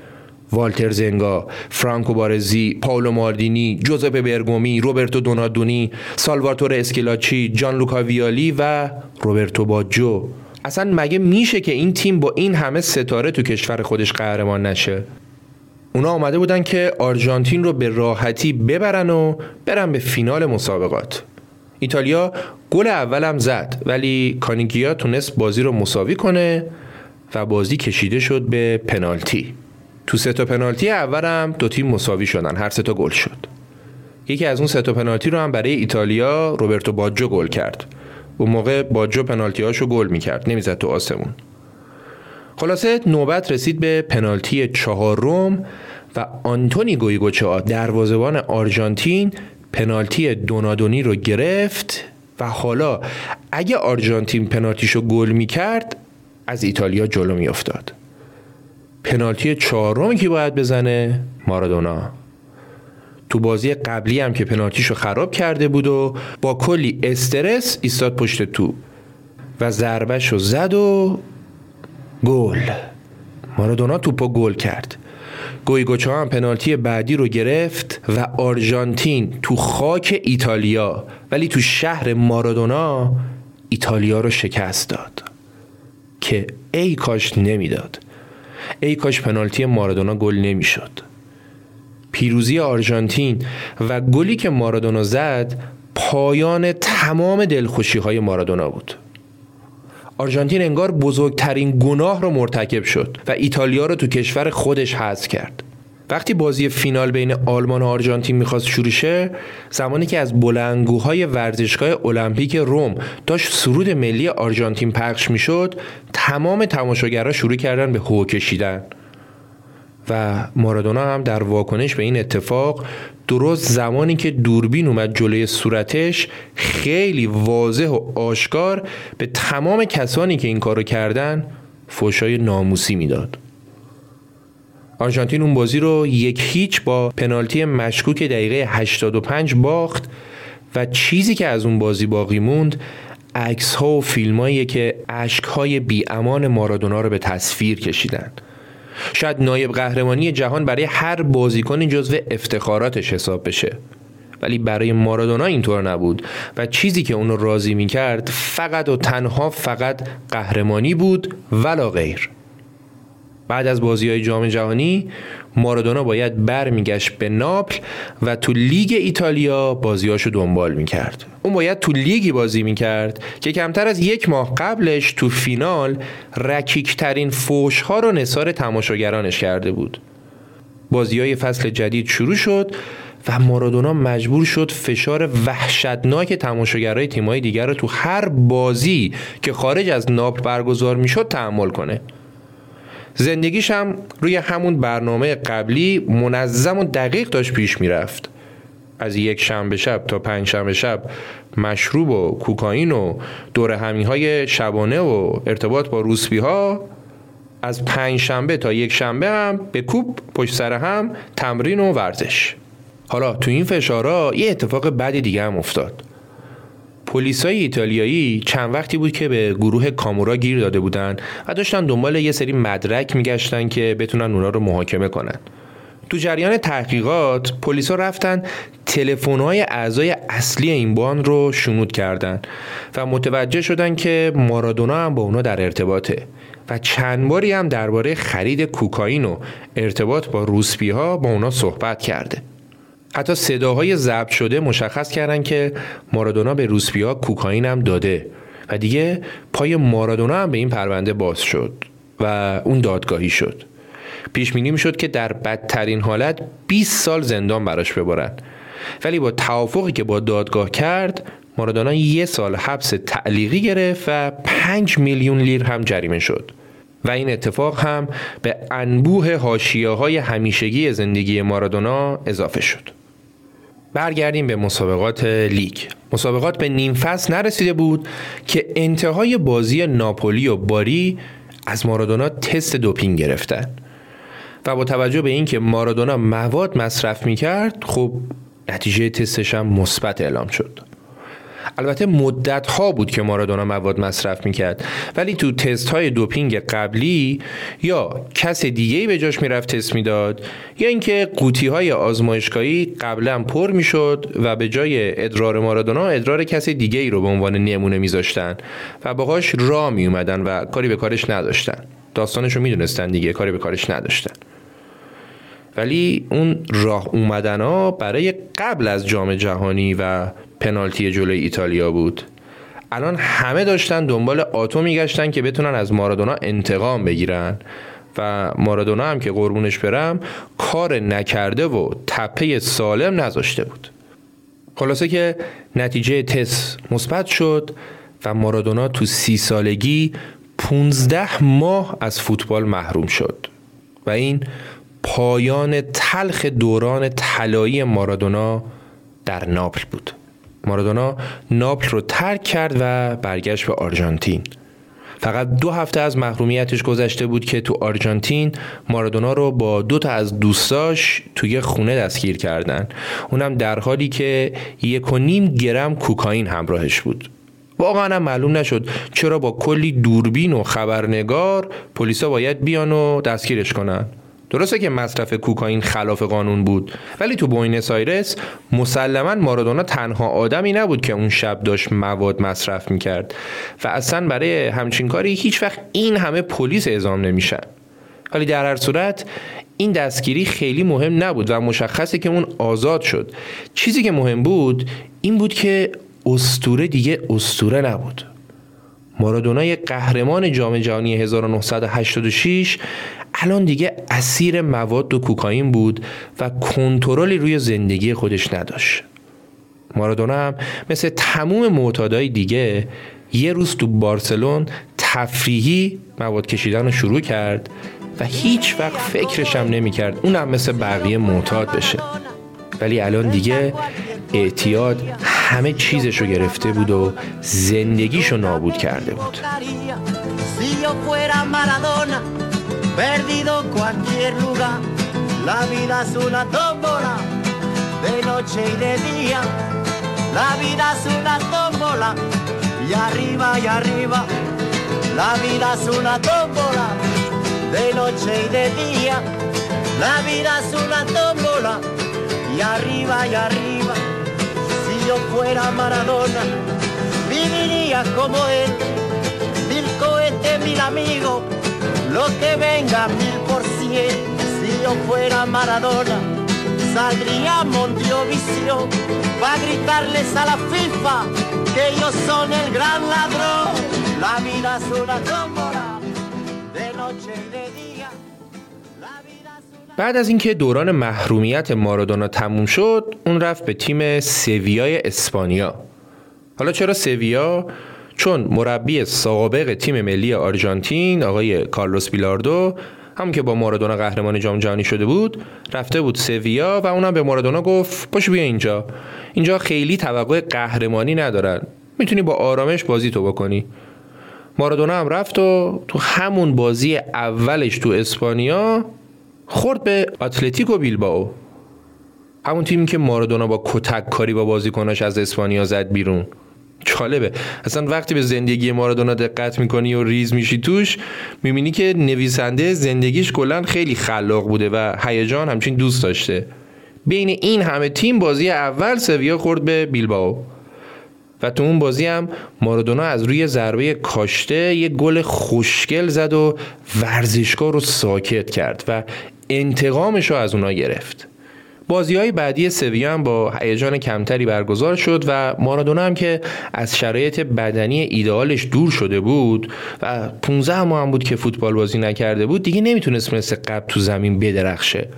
والتر زنگا، فرانکو بارزی، پاولو ماردینی، جوزپه برگومی، روبرتو دونادونی، سالواتور اسکیلاچی، جان لوکا ویالی و روبرتو باجو. اصلا مگه میشه که این تیم با این همه ستاره تو کشور خودش قهرمان نشه؟ اونا آمده بودن که آرژانتین رو به راحتی ببرن و برن به فینال مسابقات. ایتالیا گل اولم زد ولی کانیگیا تونست بازی رو مساوی کنه و بازی کشیده شد به پنالتی. تو سه تا پنالتی اولم دو تیم مساوی شدن. هر سه تا گل شد. یکی از اون سه تا پنالتی رو هم برای ایتالیا روبرتو باجو گل کرد. اون موقع باجو پنالتیاشو گل می‌کرد. نمی‌زد تو آسمون. خلاصه نوبت رسید به پنالتی چهارم و آنتونی گویگوچا دروازه‌بان آرژانتین پنالتی دونادونی رو گرفت و حالا اگه آرژانتین پنالتیشو گل می‌کرد از ایتالیا جلو میافتاد. پنالتی چهارمی که باید بزنه؟ مارادونا. تو بازی قبلی هم که پنالتیشو خراب کرده بود و با کلی استرس ایستاد پشت تو و ضربهشو زد و گل. مارادونا توپو گل کرد. گویگوچا هم پنالتی بعدی رو گرفت و آرژانتین تو خاک ایتالیا ولی تو شهر مارادونا ایتالیا رو شکست داد. که ای کاش نمی‌داد. ای کاش پنالتی مارادونا گل نمی‌شد. پیروزی آرژانتین و گلی که مارادونا زد پایان تمام دلخوشی های مارادونا بود. آرژانتین انگار بزرگترین گناه رو مرتکب شد و ایتالیا رو تو کشور خودش حذف کرد. وقتی بازی فینال بین آلمان و آرژانتین می‌خواست شروع شه زمانی که از بلنگوهای ورزشگاه المپیک روم داشت سرود ملی آرژانتین پخش می‌شد تمام تماشاگرها شروع کردن به هو کشیدن. و مارادونا هم در واکنش به این اتفاق درست زمانی که دوربین اومد جلوی صورتش خیلی واضح و آشکار به تمام کسانی که این کارو کردن فوشای ناموسی می‌داد. آرژانتین اون بازی رو یک هیچ با پنالتی مشکوک دقیقه 85 باخت و چیزی که از اون بازی باقی موند عکس ها و فیلم که عشق های بی امان مارادونا رو به تصویر کشیدن. شاید نایب قهرمانی جهان برای هر بازیکنی جزو افتخاراتش حساب بشه. ولی برای مارادونا اینطور نبود و چیزی که اونو راضی می‌کرد فقط و تنها فقط قهرمانی بود ولا غیر. بعد از بازی های جام جهانی مارادونا باید برمیگشت به ناپل و تو لیگ ایتالیا بازیاشو دنبال می‌کرد. اون باید تو لیگی بازی می‌کرد که کمتر از یک ماه قبلش تو فینال رکیکترین فوش ها رو نصار تماشاگرانش کرده بود. بازی های فصل جدید شروع شد و مارادونا مجبور شد فشار وحشتناک تماشاگرای تیمای دیگر رو تو هر بازی که خارج از ناپل برگزار می‌شد تحمل کنه. زندگیش هم روی همون برنامه قبلی منظم و دقیق داشت پیش می‌رفت. از یک شنبه شب تا پنج شنبه شب مشروب و کوکائین و دور همی های شبانه و ارتباط با روسبی ها از پنج شنبه تا یک شنبه هم به کوب پشت سر هم تمرین و ورزش. حالا تو این فشارا یه اتفاق بعدی دیگه هم افتاد. پلیسای ایتالیایی چند وقتی بود که به گروه کامورا گیر داده بودن و داشتن دنبال یه سری مدرک میگشتن که بتونن اونا رو محاکمه کنن. تو جریان تحقیقات پلیسا رفتن تلفن‌های اعضای اصلی این بان رو شنود کردن و متوجه شدن که مارادونا هم با اونا در ارتباطه و چند باری هم درباره خرید کوکائین و ارتباط با روسپی ها با اونا صحبت کرده. حتی صداهای ضبط شده مشخص کردن که مارادونا به روسپی ها کوکائین هم داده و دیگه پای مارادونا هم به این پرونده باز شد و اون دادگاهی شد. پیش بینی شد که در بدترین حالت 20 سال زندان براش ببرن. ولی با توافقی که با دادگاه کرد مارادونا یه سال حبس تعلیقی گرفت و 5 میلیون لیر هم جریمه شد. و این اتفاق هم به انبوه حاشیه های همیشگی زندگی مارادونا اضافه شد. برگردیم به مسابقات لیگ. مسابقات به نیم فصل نرسیده بود که انتهای بازی ناپولی و باری از مارادونا تست دوپینگ گرفتن. و با توجه به اینکه مارادونا مواد مصرف می‌کرد خب نتیجه تستش هم مثبت اعلام شد. البته مدت ها بود که مارادونا مواد مصرف می‌کرد. ولی تو تست های دوپینگ قبلی یا کس دیگه به جاش می‌رفت تست می‌داد یا اینکه قوطی های آزمایشگاهی قبلا پر می‌شد و به جای ادرار مارادونا ادرار کس دیگه ای رو به عنوان نمونه میذاشتن و باهاش را می اومدن و کاری به کارش نداشتن. داستانش رو می‌دونستن دیگه کاری به کارش نداشتن. ولی اون راه اومدن ها برای قبل از جام جهانی و پنالتی جلوی ایتالیا بود. الان همه داشتن دنبال آتو میگشتن که بتونن از مارادونا انتقام بگیرن. و مارادونا هم که قربونش برم کار نکرده و تپه سالم نذاشته بود. خلاصه که نتیجه تست مثبت شد و مارادونا تو سی سالگی 15 ماه از فوتبال محروم شد. و این پایان تلخ دوران طلایی مارادونا در ناپل بود. مارادونا ناپل رو ترک کرد و برگشت به آرژانتین. فقط دو هفته از محرومیتش گذشته بود که تو آرژانتین مارادونا رو با دو تا از دوستاش توی خونه دستگیر کردن. اونم در حالی که یک و نیم گرم کوکائین همراهش بود. واقعا هم معلوم نشد چرا با کلی دوربین و خبرنگار پلیسا باید بیان و دستگیرش کنن. درسته که مصرف کوکائین خلاف قانون بود ولی تو بوینس آیرس مسلما مارادونا تنها آدمی نبود که اون شب داشت مواد مصرف می‌کرد و اصلا برای همچین کاری هیچ وقت این همه پلیس اعزام نمیشن ولی در هر صورت این دستگیری خیلی مهم نبود و مشخصه که اون آزاد شد. چیزی که مهم بود این بود که استوره دیگه استوره نبود. مارادونا قهرمان جام جهانی 1986 الان دیگه اسیر مواد و کوکائین بود و کنترلی روی زندگی خودش نداشت. مارادونا هم مثل تموم معتادای دیگه یه روز تو بارسلون تفریحی مواد کشیدن رو شروع کرد و هیچ وقت فکرش هم نمی کرد اونم مثل بقیه معتاد بشه. ولی الان دیگه اعتیاد همه چیزشو گرفته بود و زندگیشو نابود کرده بود. La vida es una tómbola, y arriba y arriba. Yo fuera Maradona, viviría como él. Mil cohetes, mil amigos lo que venga mil por cien. Si yo fuera Maradona, saldría Mondiovisión para gritarles a la FIFA que ellos son el gran ladrón. La vida es una tómbola de noche y de día. بعد از اینکه دوران محرومیت مارادونا تموم شد اون رفت به تیم سویای اسپانیا. حالا چرا سویا؟ چون مربی سابق تیم ملی آرژانتین آقای کارلوس بیلاردو هم که با مارادونا قهرمان جام جهانی شده بود رفته بود سویا و اونم به مارادونا گفت پاش بیا اینجا. اینجا خیلی توقع قهرمانی ندارن. می‌تونی با آرامش بازی تو بکنی. مارادونا هم رفت و تو همون بازی اولش تو اسپانیا خورد به اتلتیکو بیلباو همون تیمی که مارادونا با کتک کاری با بازیکناش از اسپانیا زد بیرون. جالبه اصلا وقتی به زندگی مارادونا دقت می‌کنی و ریز میشی توش می‌بینی که نویسنده زندگیش کلا خیلی خلاق بوده و هیجان همچین دوست داشته. بین این همه تیم بازی اول سویا خورد به بیلباو و تو اون بازی هم مارادونا از روی ضربه کاشته یه گل خوشگل زد و ورزشگاه رو ساکت کرد و انتقامش رو از اونا گرفت. بازی های بعدی سویا هم با هیجان کمتری برگزار شد و مارادونا هم که از شرایط بدنی ایدئالش دور شده بود و 15 ماه هم بود که فوتبال بازی نکرده بود دیگه نمی‌تونست مثل قبل تو زمین بدرخشه.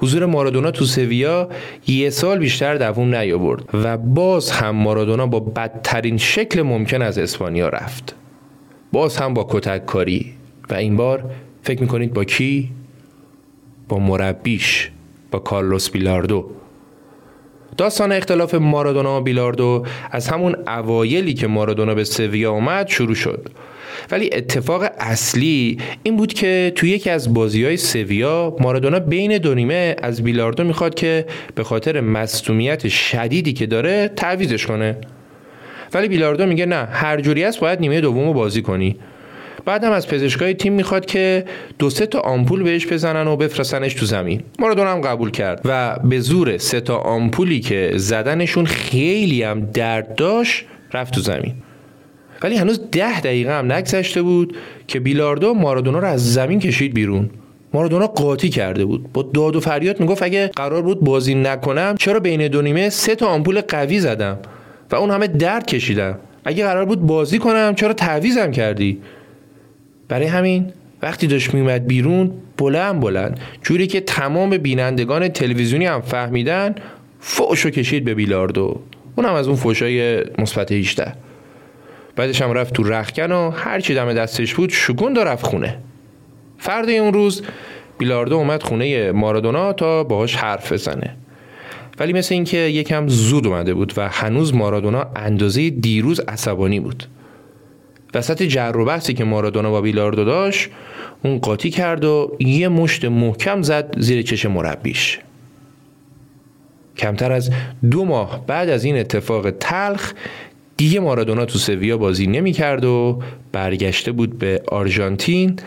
حضور مارادونا تو سویا یه سال بیشتر دووم نیاورد و باز هم مارادونا با بدترین شکل ممکن از اسپانیا رفت. باز هم با کتک کاری و این بار فکر می‌کنید با کی؟ با مربیش با کارلوس بیلاردو. داستان اختلاف مارادونا و بیلاردو از همون اوایلی که مارادونا به سویا اومد شروع شد. ولی اتفاق اصلی این بود که توی یکی از بازی های سویا مارادونا بین دو نیمه از بیلاردو می‌خواد که به خاطر مصومیت شدیدی که داره تعویزش کنه. ولی بیلاردو میگه نه هر جوری است باید نیمه دوم بازی کنی. بعدم از پزشکای تیم می‌خواد که دو سه تا آمپول بهش بزنن و بفرستنش تو زمین. مارادونا هم قبول کرد و به زور سه تا آمپولی که زدنشون خیلی هم درد داشت رفت تو زمین. ولی هنوز ده دقیقه هم نگذشته بود که بیلاردو مارادونا رو از زمین کشید بیرون. مارادونا قاطی کرده بود. با داد و فریاد می‌گفت اگه قرار بود بازی نکنم چرا بین دو نیمه سه تا آمپول قوی زدم؟ و اون همه درد کشیدم اگه قرار بود بازی کنم چرا تعویزم کردی؟ برای همین وقتی داشت میومد بیرون بلند بلند جوری که تمام بینندگان تلویزیونی هم فهمیدن فوشو کشید به بیلاردو. اونم از اون فوشای مثبت 18 بعدش هم رفت تو رخکن و هر چی دم دستش بود شگون رفت خونه. فرد اون روز بیلاردو اومد خونه مارادونا تا باهاش حرف بزنه. ولی مثل اینکه یکم زود اومده بود و هنوز مارادونا اندازه دیروز عصبانی بود. وسط جر و بحثی که مارادونا با بیلاردو داشت اون قاطی کرد و یه مشت محکم زد زیر چش مربیش. کمتر از دو ماه بعد از این اتفاق تلخ دیگه مارادونا تو سویا بازی نمی کرد و برگشته بود به آرژانتین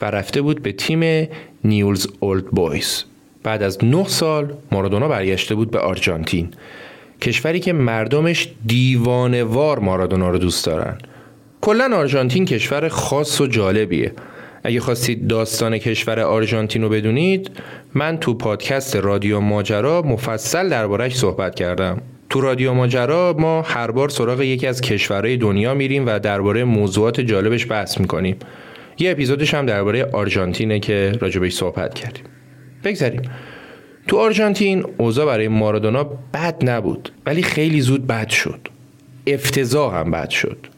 و رفته بود به تیم نیولز اولد بویز. بعد از نه سال مارادونا برگشته بود به آرژانتین. کشوری که مردمش دیوانوار مارادونا رو دوست دارن. کلا آرژانتین کشور خاص و جالبیه. اگه خواستید داستان کشور آرژانتین رو بدونید من تو پادکست رادیو ماجرا مفصل دربارش صحبت کردم. تو رادیو ماجرا ما هر بار سراغ یکی از کشورهای دنیا میریم و درباره موضوعات جالبش بحث می‌کنیم. یه اپیزودش هم درباره آرژانتینه که راجبش صحبت کردیم. بگذاریم. تو آرژانتین اوضاع برای مارادونا بد نبود ولی خیلی زود بد شد. افتضاح هم بد شد.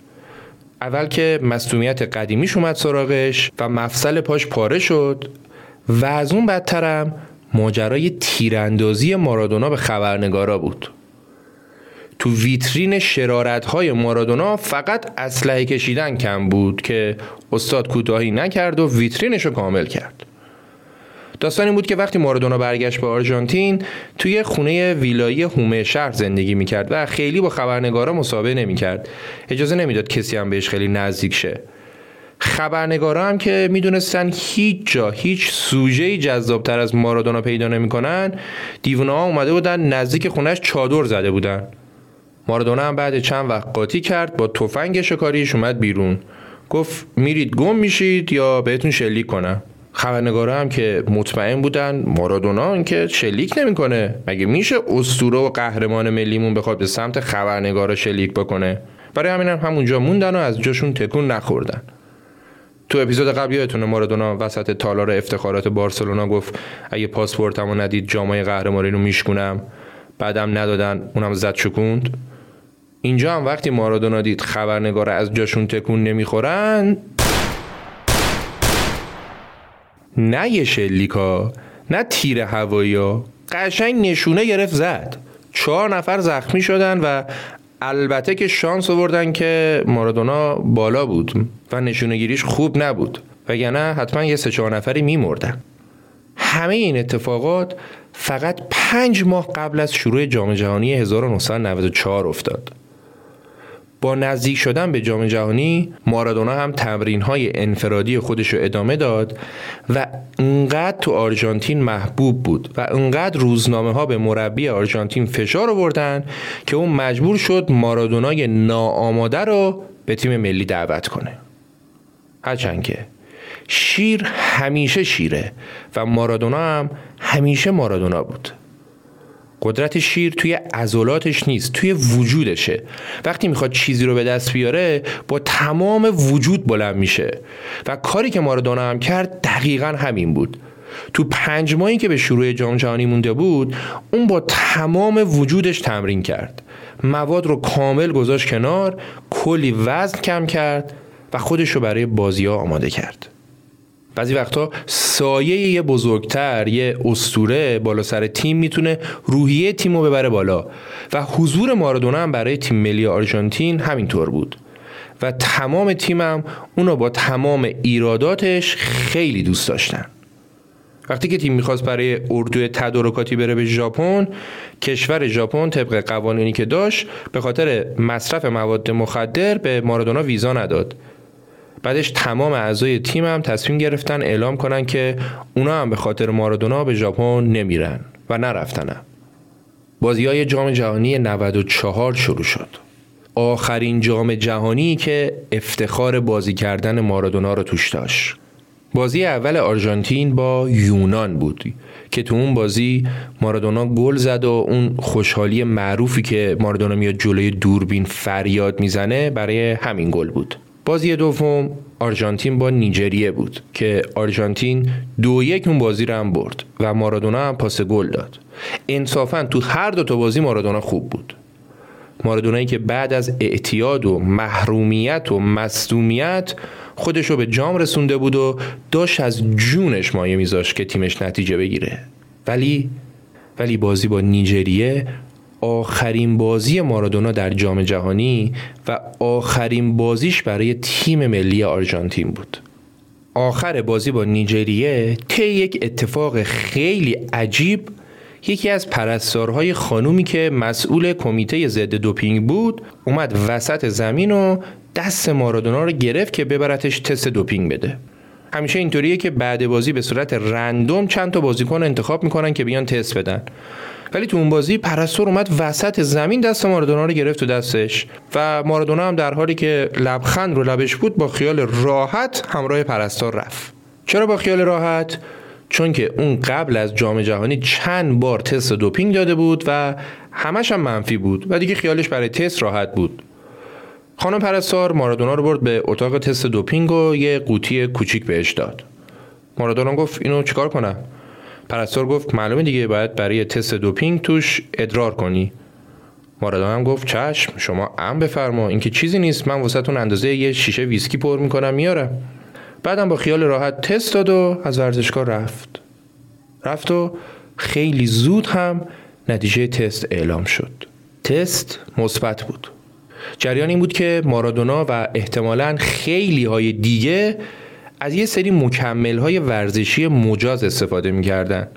اول که مصومیت قدیمیش اومد سراغش و مفصل پاش پاره شد و از اون بدترم ماجرای تیراندازی مارادونا به خبرنگارا بود. تو ویترین شرارت های مارادونا فقط اسلحه کشیدن کم بود که استاد کوتاهی نکرد و ویترینش رو کامل کرد. داستانی بود که وقتی مارادونا برگشت به آرژانتین توی خونه ویلایی هومه شهر زندگی می‌کرد و خیلی با خبرنگارا مصاحبه نمی‌کرد. اجازه نمی‌داد کسی هم بهش خیلی نزدیک شه. خبرنگارا هم که می‌دونستن هیچ جا هیچ سوژه جذابتر از مارادونا پیدا نمی‌کنن دیوونه ها اومده بودن نزدیک خونش چادر زده بودن. مارادونا هم بعد چند وقت قاطی کرد با تفنگ شکاریش اومد بیرون. گفت میرید گم میشید یا بهتون شلیک کنم؟ خبرنگارا هم که مطمئن بودن مارادونا که شلیک نمی‌کنه. مگه میشه اسطوره و قهرمان ملیمون بخواد به سمت خبرنگارا شلیک بکنه؟ برای همین هم همونجا موندن و از جاشون تکون نخوردن. تو اپیزود قبل یادتونه مارادونا وسط تالار افتخارات بارسلونا گفت اگه پاسپورتمو ندید جامای قهرمانی رو میشکونم. بعدم ندادن اونم زد شکوند. اینجا هم وقتی مارادونا دید خبرنگار از جاشون تکون نمی‌خورن نه یه شلیکا نه تیر هوایی قشنگ نشونه گرفت زد. چهار نفر زخمی شدن و البته که شانس آوردن که مارادونا بالا بود و نشونه گیریش خوب نبود. وگرنه حتما یه سه چهار نفری میمردن. همه این اتفاقات فقط پنج ماه قبل از شروع جام جهانی 1994 افتاد. با نزدیک شدن به جام جهانی مارادونا هم تمرین های انفرادی خودش رو ادامه داد و انقدر تو آرژانتین محبوب بود و انقدر روزنامه ها به مربی آرژانتین فشار آوردن که اون مجبور شد مارادونای ناآماده رو به تیم ملی دعوت کنه. هرچند که شیر همیشه شیره و مارادونا هم همیشه مارادونا بود. قدرت شیر توی عضلاتش نیست توی وجودشه. وقتی می‌خواد چیزی رو به دست بیاره با تمام وجود بلند میشه. و کاری که مارادونا هم کرد دقیقا همین بود. تو پنج ماهی که به شروع جام جهانی مونده بود اون با تمام وجودش تمرین کرد. مواد رو کامل گذاشت کنار کلی وزن کم کرد و خودش رو برای بازی ها آماده کرد. بعضی وقتا سایه یه بزرگتر یه استوره بالا سر تیم می‌تونه روحیه تیم رو ببره بالا. و حضور مارادونا هم برای تیم ملی آرژانتین همینطور بود. و تمام تیمم اونو با تمام ایراداتش خیلی دوست داشتن. وقتی که تیم می‌خواست برای اردوی تدارکاتی بره به ژاپن کشور ژاپن طبق قوانینی که داشت به خاطر مصرف مواد مخدر به مارادونا ویزا نداد. بعدش تمام اعضای تیم هم تصمیم گرفتن اعلام کنن که اونا هم به خاطر مارادونا به ژاپن نمیرن و نرفتنم بازی های جام جهانی 94 شروع شد. آخرین جام جهانی که افتخار بازی کردن مارادونا رو توش داشت. بازی اول آرژانتین با یونان بود که تو اون بازی مارادونا گل زد و اون خوشحالی معروفی که مارادونا میاد جلوی دوربین فریاد می‌زنه برای همین گل بود. بازی دوم آرژانتین با نیجریه بود که آرژانتین دو یک اون بازی رو هم برد و مارادونا هم پاس گل داد. انصافا تو هر دو تا بازی مارادونا خوب بود. مارادونایی که بعد از اعتیاد و محرومیت و مصدومیت خودش رو به جام رسونده بود و داشت از جونش مایه میذاشت که تیمش نتیجه بگیره. ولی ولی بازی با نیجریه آخرین بازی مارادونا در جام جهانی و آخرین بازیش برای تیم ملی آرژانتین بود. آخر بازی با نیجریه طی یک اتفاق خیلی عجیب یکی از پرستارهای خانومی که مسئول کمیته ضد دوپینگ بود اومد وسط زمین و دست مارادونا رو گرفت که ببرتش تست دوپینگ بده. همیشه اینطوریه که بعد بازی به صورت رندوم چند تا بازیکن انتخاب می‌کنن که بیان تست بدن. ولی تو اون بازی پرستور اومد وسط زمین دست مارادونا رو گرفت تو دستش. و مارادونا هم در حالی که لبخند رو لبش بود با خیال راحت همراه پرستار رفت. چرا با خیال راحت؟ چون که اون قبل از جام جهانی چند بار تست دوپینگ داده بود و همش هم منفی بود و دیگه خیالش برای تست راحت بود. خانم پرستار مارادونا رو برد به اتاق تست دوپینگ و یه قوطی کوچیک بهش داد. مارادونا گفت اینو چیکار کنم؟ پرستار گفت معلومه دیگه باید برای تست دوپینگ توش ادرار کنی. مارادونا هم گفت چشم شما ام بفرما. این که چیزی نیست من واسهتون اندازه یه شیشه ویسکی پر می‌کنم میارم بعدم با خیال راحت تست داد و از ورزشگاه رفت. رفت و خیلی زود هم نتیجه تست اعلام شد. تست مثبت بود. جریان این بود که مارادونا و احتمالا خیلی های دیگه از یه سری مکمل های ورزشی مجاز استفاده می‌کردن.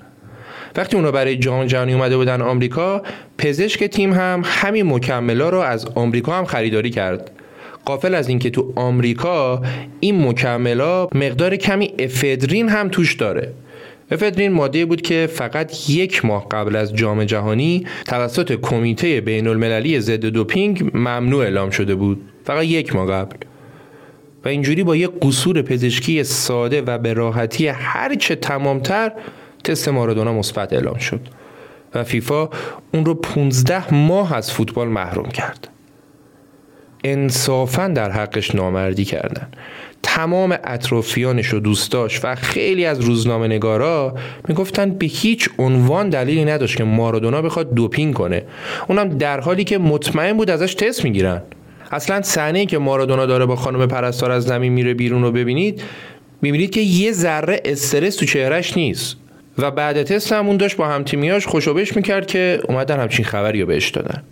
وقتی اونا برای جام جهانی اومده بودن آمریکا پزشک تیم هم همین مکمل ها رو از آمریکا هم خریداری کرد. قافل از اینکه تو آمریکا این مکمل مقدار کمی افدرین هم توش داره. افدرین ماده بود که فقط یک ماه قبل از جام جهانی توسط کمیته بین المللی ضد دوپینگ ممنوع اعلام شده بود. فقط یک ماه قبل. و اینجوری با یک قصور پزشکی ساده و به راحتی هرچه تمامتر تست مارادونا مثبت اعلام شد و فیفا اون رو 15 ماه از فوتبال محروم کرد. انصافا در حقش نامردی کردن. تمام اطرافیانش و دوستاش و خیلی از روزنامه نگارا می‌گفتن به هیچ عنوان دلیلی نداشت که مارادونا بخواد دوپینگ کنه. اونم در حالی که مطمئن بود ازش تست می‌گیرن. اصلا صحنه ای که مارادونا داره با خانم پرستار از زمین میره بیرون رو ببینید می‌بینید که یه ذره استرس تو چهرش نیست. و بعد تست همون داشت با همتیمیاش خوشوبش می‌کرد که اومدن همچین خبری رو بهش دادن.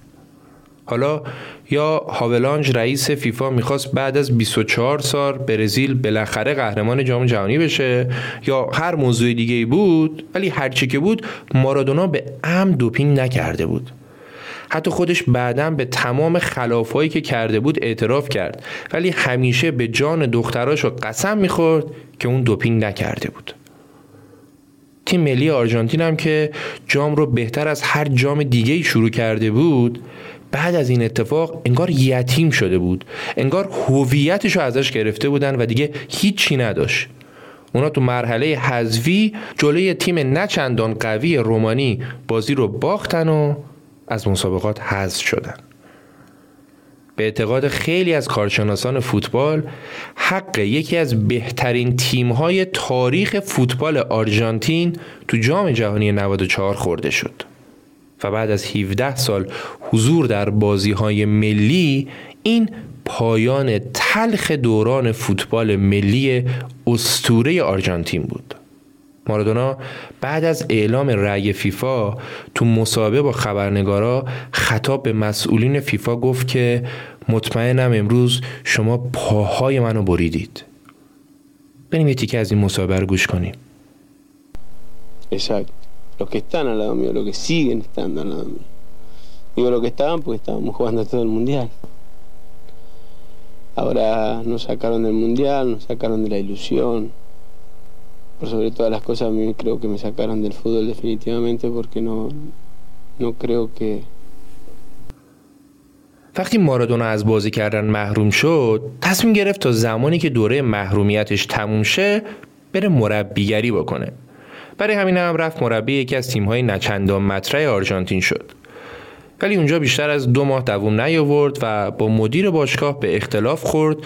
حالا یا هاولانج رئیس فیفا می‌خواست بعد از 24 سال برزیل بالاخره قهرمان جام جهانی بشه یا هر موضوع دیگه بود ولی هرچی که بود مارادونا به ام دوپینگ نکرده بود. حتی خودش بعدا به تمام خلافهایی که کرده بود اعتراف کرد. ولی همیشه به جان دختراشو قسم می‌خورد که اون دوپینگ نکرده بود. تیم ملی آرژانتین هم که جام رو بهتر از هر جام دیگه شروع کرده بود بعد از این اتفاق انگار یتیم شده بود. انگار هویتش رو ازش گرفته بودن و دیگه هیچی نداشت. اونا تو مرحله حذفی جلوی تیم نچندان قوی رومانی بازی رو باختن و از مسابقات حذف شدن. به اعتقاد خیلی از کارشناسان فوتبال حق یکی از بهترین تیم‌های تاریخ فوتبال آرژانتین تو جام جهانی 94 خورده شد و بعد از 17 سال حضور در بازی‌های ملی این پایان تلخ دوران فوتبال ملی استوره آرژانتین بود. مارادونا بعد از اعلام رأی فیفا تو مصاحبه با خبرنگارا خطاب به مسئولین فیفا گفت که مطمئنم امروز شما پاهای منو بریدید بریم یه تیکه از این مصاحبه رو گوش کنیم Exacto. Los que están al lado mío, los que siguen estando al lado mío. Digo lo que estaban porque estábamos jugando todo el mundial. Ahora nos sacaron del mundial, nos sacaron de la ilusión. Por sobre todas las cosas, a mí creo que me sacaron del fútbol definitivamente porque no, no creo que. وقتی مارادونا از بازی کردن محروم شد تصمیم گرفت تا زمانی که دوره محرومیتش تموم شه بره مربیگری بکنه برای همین هم رفت مربی یکی از تیم‌های نچندان مطرح آرژانتین شد ولی اونجا بیشتر از دو ماه دووم نیاورد و با مدیر باشگاه به اختلاف خورد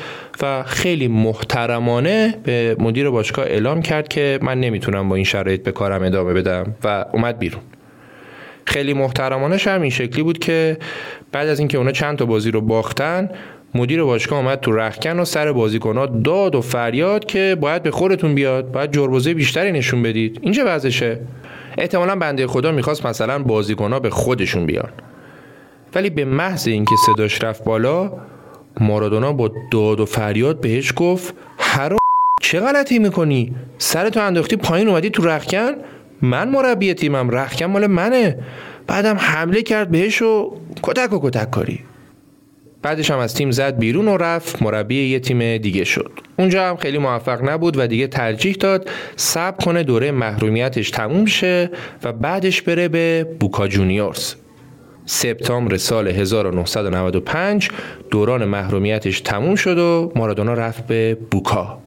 و خیلی محترمانه به مدیر باشگاه اعلام کرد که من نمی‌تونم با این شرایط به کارم ادامه بدم و اومد بیرون. خیلی محترمانه هم این شکلی بود که بعد از اینکه اونا چند تا بازی رو باختن مدیر باشگاه اومد تو رخکن و سر بازیکنها داد و فریاد که باید به خورتون بیاد باید جربوزه بیشتری نشون بدید. اینجا وضعشه؟ احتمالا بنده خدا می‌خواست مثلا بازیکنها به خودشون بیان. ولی به محض اینکه صداش رفت بالا مارادونا با داد و فریاد بهش گفت هر چه غلطی می‌کنی؟ سرتو انداختی پایین اومدی تو رخکن من مربی تیمم رخکن مال منه. بعدم حمله کرد بهش و کتک و کتک کاری. بعدش هم از تیم زد بیرون و رفت مربی یه تیم دیگه شد. اونجا هم خیلی موفق نبود و دیگه ترجیح داد صبر کنه دوره محرومیتش تموم شه و بعدش بره به بوکا جونیورز. سپتامبر سال 1995 دوران محرومیتش تموم شد و مارادونا رفت به بوکا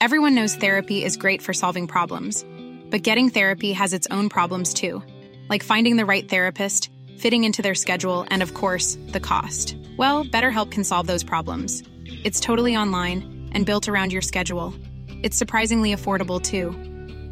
Everyone knows therapy is great for solving problems, but getting therapy has its own problems too, like finding the right therapist, fitting into their schedule, and of course, the cost. Well, BetterHelp can solve those problems. It's totally online and built around your schedule. It's surprisingly affordable too.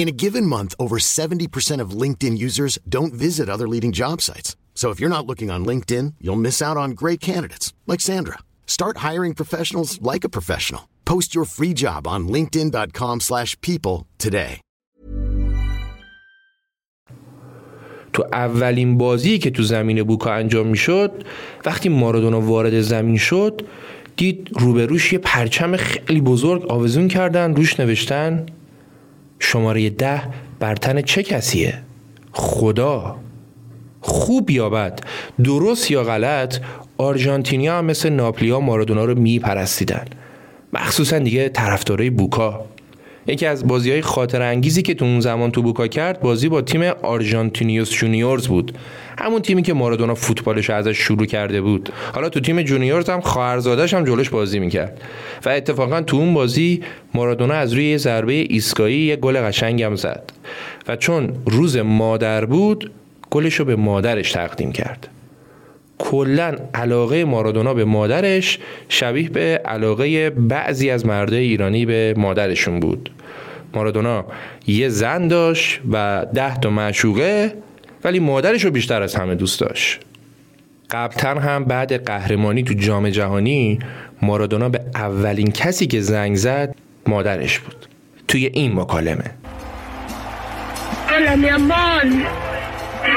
In a given month, over 70% of LinkedIn users don't visit other leading job sites. So if you're not looking on LinkedIn, you'll miss out on great candidates like Sandra. Start hiring professionals like a professional. Post your free job on linkedin.com/people slash people today. تو اولین بازی که تو زمین بوکا انجام میشد وقتی مارادونا وارد زمین شد دید روبروش یه پرچم خیلی بزرگ آویزون کردن روش نوشتن شماره ده برتن چه کسیه؟ خدا. خوب یا بد درست یا غلط آرژانتینیا مثل ناپلیا مارادونا رو میپرستیدن. مخصوصا دیگه طرفدارای بوکا. یکی از بازی های خاطر انگیزی که تو اون زمان تو بوکا کرد بازی با تیم آرژانتینیوس جونیورز بود. همون تیمی که مارادونا فوتبالش ازش شروع کرده بود. حالا تو تیم جونیورز هم خواهرزادش هم جلوش بازی می‌کرد. و اتفاقا تو اون بازی مارادونا از روی ضربه ایستگاهی یه گل قشنگم زد. و چون روز مادر بود گلش رو به مادرش تقدیم کرد. کلا علاقه مارادونا به مادرش شبیه به علاقه بعضی از مردای ایرانی به مادرشون بود. مارادونا یه زن داشت و ده تا معشوقه ولی مادرش رو بیشتر از همه دوست داشت. قبلتر هم بعد قهرمانی تو جام جهانی مارادونا به اولین کسی که زنگ زد مادرش بود. توی این مکالمه.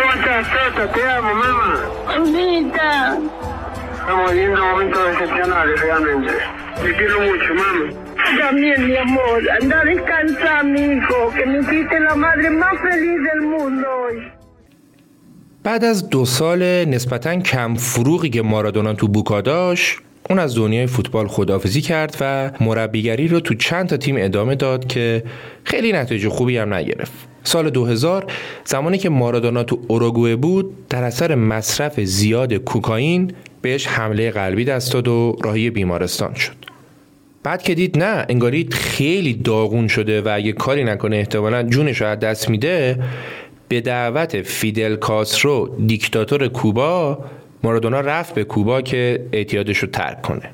¿Cómo estás, Tata? Te amo, mamá. Mamita. Estamos viviendo momentos excepcionales, realmente. Te quiero mucho, mamá. También, mi amor. Anda a descansar, mi hijo, que me hiciste la madre más feliz del mundo hoy. بعد از دو سال نسبتا کم فروغی که مارادونا تو بوکا داشت اون از دنیای فوتبال خدافزی کرد و مربیگری رو تو چند تا تیم ادامه داد که خیلی نتیجه خوبی هم نگرفت سال 2000 زمانی که مارادونا تو اوروگوئه بود در اثر مصرف زیاد کوکائین بهش حمله قلبی دست داد و راهی بیمارستان شد. بعد که دید نه انگاری خیلی داغون شده و اگه کاری نکنه احتمالا جونش رو دست میده به دعوت فیدل کاسترو دیکتاتور کوبا مارادونا رفت به کوبا که اعتیادش رو ترک کنه.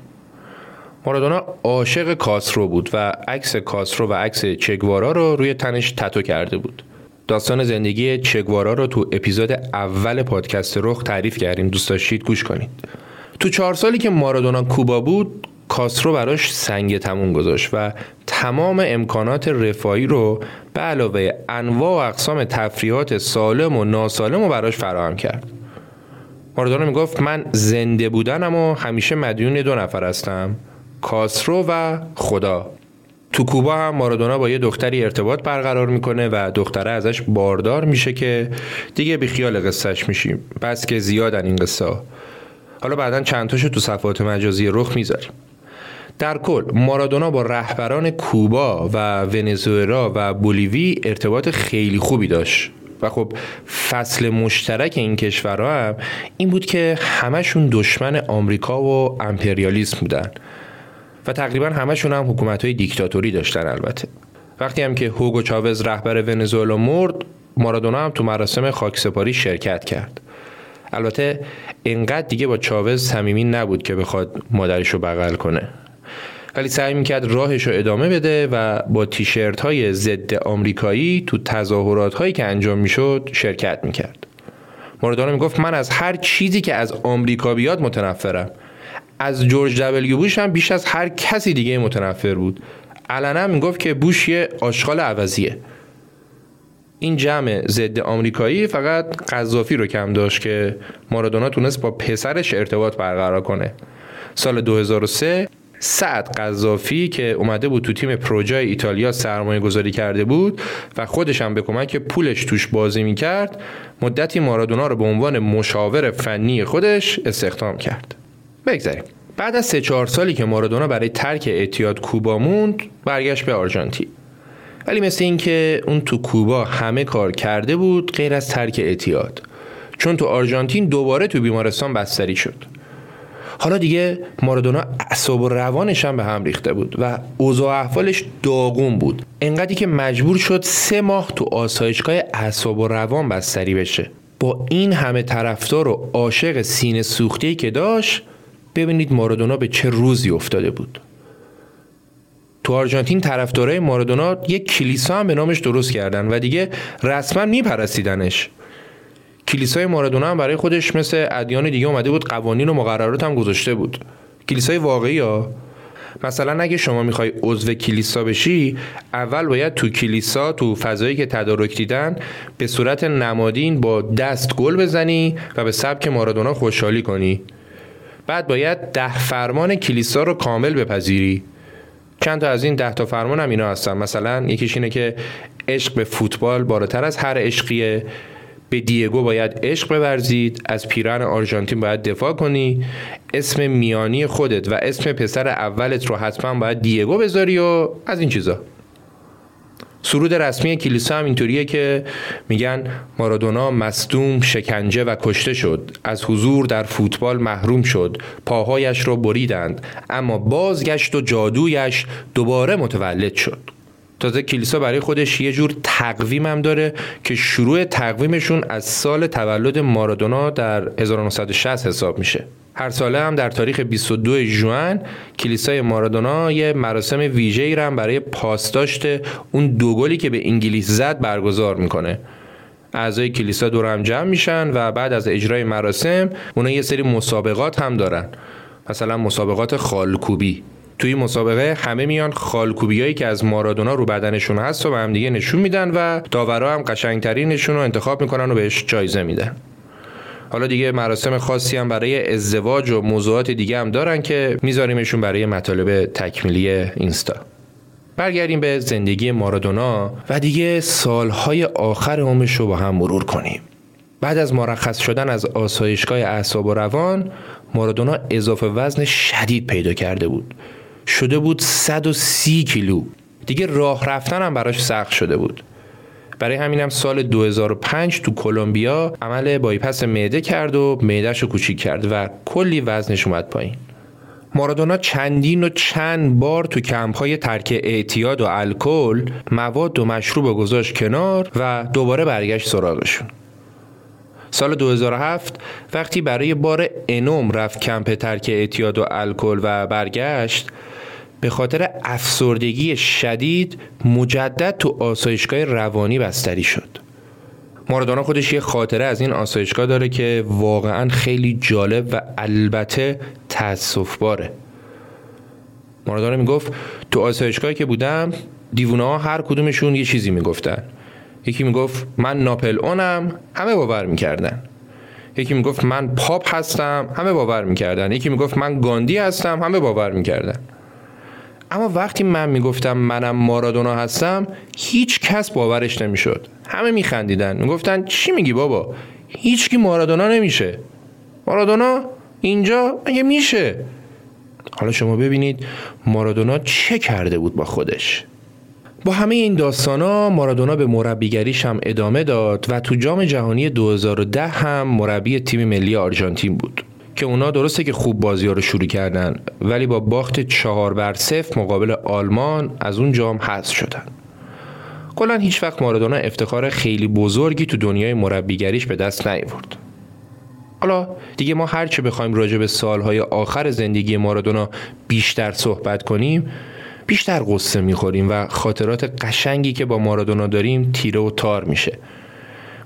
مارادونا عاشق کاسرو بود و عکس کاسرو و عکس چگوارا رو روی تنش تتو کرده بود. داستان زندگی چگوارا رو تو اپیزود اول پادکست رخ تعریف کردیم. دوست داشتید گوش کنید. تو چهار سالی که مارادونا کوبا بود کاسرو براش سنگ تموم گذاشت و تمام امکانات رفاهی رو به علاوه انواع و اقسام تفریحات سالم و ناسالم رو براش فراهم کرد. مارادونا می‌گفت من زنده بودنم و همیشه مدیون دو نفر هستم. کاسرو و خدا. تو کوبا هم مارادونا با یه دختری ارتباط برقرار می‌کنه و دختره ازش باردار میشه که دیگه بی خیال قصهش میشیم. بس که زیادن این قصه. حالا بعدا چند تاشو تو صفحات مجازی رخ می‌ذاریم در کل مارادونا با رهبران کوبا و ونزوئلا و بولیوی ارتباط خیلی خوبی داشت. و خب فصل مشترک این کشورها هم این بود که همشون دشمن آمریکا و امپریالیسم بودن. و تقریبا همشون هم حکومت های دیکتاتوری داشتن البته. وقتی هم که هوگو چاوز رهبر ونزوئلا مرد مارادونا هم تو مراسم خاکسپاری شرکت کرد. البته اینقدر دیگه با چاوز صمیمی نبود که بخواد مادرش رو بغل کنه. ولی سعی می‌کرد راهش رو ادامه بده و با تیشرت های ضد آمریکایی تو تظاهرات هایی که انجام می‌شد شرکت می‌کرد. مارادونا می‌گفت من از هر چیزی که از آمریکا بیاد متنفرم. از جورج دبلیو بوش هم بیش از هر کسی دیگه متنفر بود. علنا می‌گفت که بوش یه آشغال عوضیه. این جمع ضد آمریکایی فقط قذافی رو کم داشت که مارادونا تونست با پسرش ارتباط برقرار کنه. سال 2003 سعد قذافی که اومده بود تو تیم پروژای ایتالیا سرمایه گذاری کرده بود و خودش هم به کمک پولش توش بازی می‌کرد مدتی مارادونا رو به عنوان مشاور فنی خودش استخدام کرد. بگذاریم. بعد از سه چهار سالی که مارادونا برای ترک اعتیاد کوبا موند برگشت به آرژانتین. ولی مثل اینکه اون تو کوبا همه کار کرده بود غیر از ترک اعتیاد چون تو آرژانتین دوباره تو بیمارستان بستری شد. حالا دیگه مارادونا اعصاب و روانش هم به هم ریخته بود و اوضاع احوالش داغون بود. انقدری که مجبور شد سه ماه تو آسایشگاه اعصاب و روان بستری بشه. با این همه طرفدار و عاشق سینه سوختی که داشت ببینید مارادونا به چه روزی افتاده بود. تو آرژانتین طرفدارای مارادونا یک کلیسا هم به نامش درست کردن و دیگه رسما میپرستیدنش. کلیسای مارادونا هم برای خودش مثل ادیان دیگه اومده بود قوانین و مقررات هم گذاشته بود. کلیسای واقعی ها؟ مثلا اگه شما می‌خوای عضو کلیسا بشی اول باید تو کلیسا تو فضایی که تدارک دیدن به صورت نمادین با دست گل بزنی و به سبک مارادونا خوشحالی کنی. بعد باید ده فرمان کلیسا رو کامل بپذیری. چند تا از این ده تا فرمان هم اینا هستن. مثلا یکیش اینه که عشق به فوتبال بالاتر از هر عشقیه. به دیگو باید عشق بورزید. از پیران آرژانتین باید دفاع کنی. اسم میانی خودت و اسم پسر اولت رو حتما باید دیگو بذاری و از این چیزا. سرود رسمی کلیسا هم اینطوریه که میگن مارادونا مصدوم شکنجه و کشته شد. از حضور در فوتبال محروم شد. پاهایش را بریدند. اما بازگشت و جادویش دوباره متولد شد. تازه کلیسا برای خودش یه جور تقویم هم داره که شروع تقویمشون از سال تولد مارادونا در 1960 حساب میشه. هر ساله هم در تاریخ 22 ژوئن کلیسای مارادونا یه مراسم ویژه‌ای هم برای پاسداشت اون دو گلی که به انگلیس زد برگزار می‌کنه. اعضای کلیسا دور هم جمع میشن و بعد از اجرای مراسم اونا یه سری مسابقات هم دارن. مثلا مسابقات خالکوبی. توی مسابقه همه میان خالکوبیایی که از مارادونا رو بدنشون هست و به هم دیگه نشون میدن و داورا هم قشنگترینشون رو انتخاب می‌کنن و بهش جایزه میدن. حالا دیگه مراسم خاصی هم برای ازدواج و موضوعات دیگه هم دارن که میذاریمشون برای مطالب تکمیلی اینستا. برگردیم به زندگی مارادونا و دیگه سالهای آخر عمرش رو با هم مرور کنیم. بعد از مرخص شدن از آسایشگاه اعصاب و روان مارادونا اضافه وزن شدید پیدا کرده بود. شده بود 130 کیلو. دیگه راه رفتن هم براش سخت شده بود. برای همینم سال 2005 تو کلمبیا عمل بایپس معده کرد و معدهش رو کوچیک کرد و کلی وزنش اومد پایین. مارادونا چندین و چند بار تو کمپ های ترک اعتیاد و الکل مواد و مشروب گذاشت کنار و دوباره برگشت سراغشون. سال 2007 وقتی برای بار انوم رفت کمپ ترک اعتیاد و الکل و برگشت به خاطر افسردگی شدید مجدد تو آسایشگاه روانی بستری شد. مارادونا خودش یه خاطره از این آسایشگاه داره که واقعا خیلی جالب و البته تاسف باره مارادونا می‌گفت تو آسایشگاهی که بودم دیوونه ها هر کدومشون یه چیزی می‌گفتن. یکی می‌گفت من ناپل اونم همه باور می‌کردن. یکی می‌گفت من پاپ هستم همه باور می‌کردن. یکی می‌گفت من گاندی هستم همه باور می‌کردن. اما وقتی من می‌گفتم منم مارادونا هستم هیچ کس باورش نمی‌شد. همه میخندیدن. می‌گفتن چی میگی بابا؟ هیچکی مارادونا نمیشه. مارادونا؟ اینجا؟ مگه میشه؟ حالا شما ببینید مارادونا چه کرده بود با خودش. با همه این داستانا مارادونا به مربیگریش هم ادامه داد و تو جام جهانی 2010 هم مربی تیم ملی آرژانتین بود. که اونا درسته که خوب بازی ها رو شروع کردن ولی با باخت چهار بر صفر مقابل آلمان از اون جام حذف شدن. کلا هیچ وقت مارادونا افتخار خیلی بزرگی تو دنیای مربیگریش به دست نیاورد. حالا دیگه ما هرچه بخوایم راجع به سالهای آخر زندگی مارادونا بیشتر صحبت کنیم بیشتر قصه می‌خوریم و خاطرات قشنگی که با مارادونا داریم تیره و تار میشه.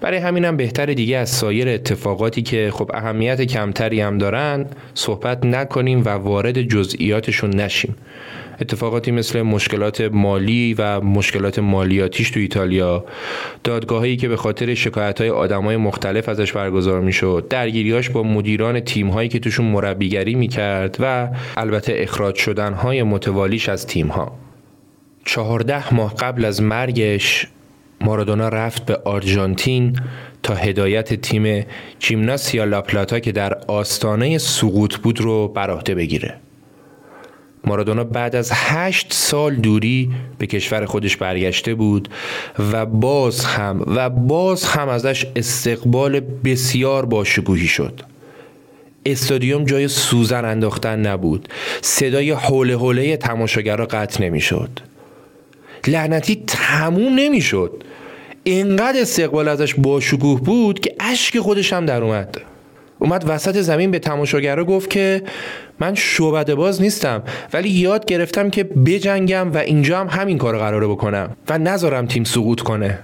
برای همینم بهتر دیگه از سایر اتفاقاتی که خب اهمیت کمتری هم دارن صحبت نکنیم و وارد جزئیاتشون نشیم. اتفاقاتی مثل مشکلات مالی و مشکلات مالیاتیش تو ایتالیا دادگاهایی که به خاطر شکایت های آدم های مختلف ازش برگزار می‌شد درگیریاش با مدیران تیم هایی که توشون مربیگری می‌کرد و البته اخراج شدن های متوالیش از تیم ها چهارده ماه قبل از مرگش مارادونا رفت به آرژانتین تا هدایت تیم جیمناسیا لاپلاتا که در آستانه سقوط بود رو بر عهده بگیره. مارادونا بعد از هشت سال دوری به کشور خودش برگشته بود و باز هم و باز هم ازش استقبال بسیار باشکوهی شد. استادیوم جای سوزن انداختن نبود. صدای حوله حوله تماشاگرها قطع نمی‌شد. لعنتی تموم نمی‌شد. اینقدر استقبال ازش باشکوه بود که اشک خودش هم در اومد. اومد وسط زمین به تماشاگرها گفت که من شعبده باز نیستم ولی یاد گرفتم که بجنگم و اینجا هم همین کار قراره بکنم و نذارم تیم سقوط کنه.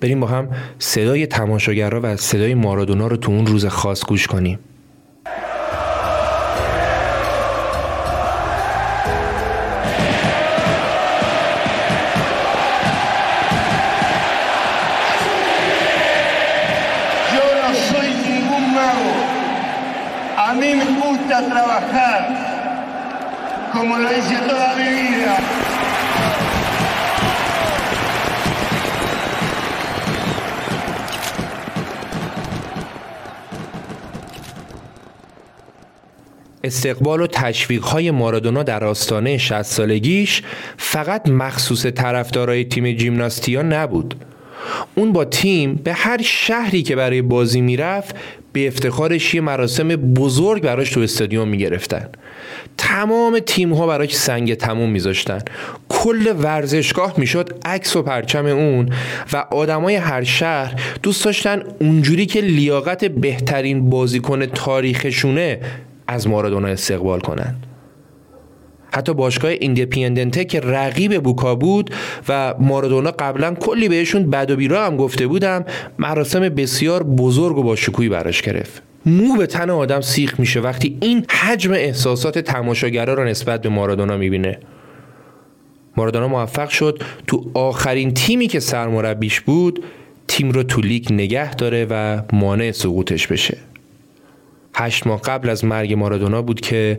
بریم با هم صدای تماشاگرها و صدای مارادونا رو تو اون روز خاص گوش کنیم. Como lo hice toda mi vida. استقبال و تشویق های مارادونا در آستانه 60 سالگیش فقط مخصوص طرفدارای تیم جیمناستیا نبود اون با تیم به هر شهری که برای بازی می‌رفت به افتخارش یه مراسم بزرگ براش تو استادیوم می‌گرفتن. تمام تیم ها براش سنگ تموم میذاشتن. کل ورزشگاه می‌شد عکس و پرچم اون و آدمای هر شهر دوست داشتن اونجوری که لیاقت بهترین بازیکن تاریخشونه از مارادونا استقبال کنن حتی باشگاه ایندیپندنته که رقیب بوکا بود و مارادونا قبلا کلی بهشون بد و بیرا هم گفته بودم مراسم بسیار بزرگ و با شکوهی براش گرفت. مو به تن آدم سیخ میشه وقتی این حجم احساسات تماشاگرا رو نسبت به مارادونا می‌بینه. مارادونا موفق شد تو آخرین تیمی که سرمربیش بود تیم رو تو لیگ نگه داره و مانع سقوطش بشه. هشت ماه قبل از مرگ مارادونا بود که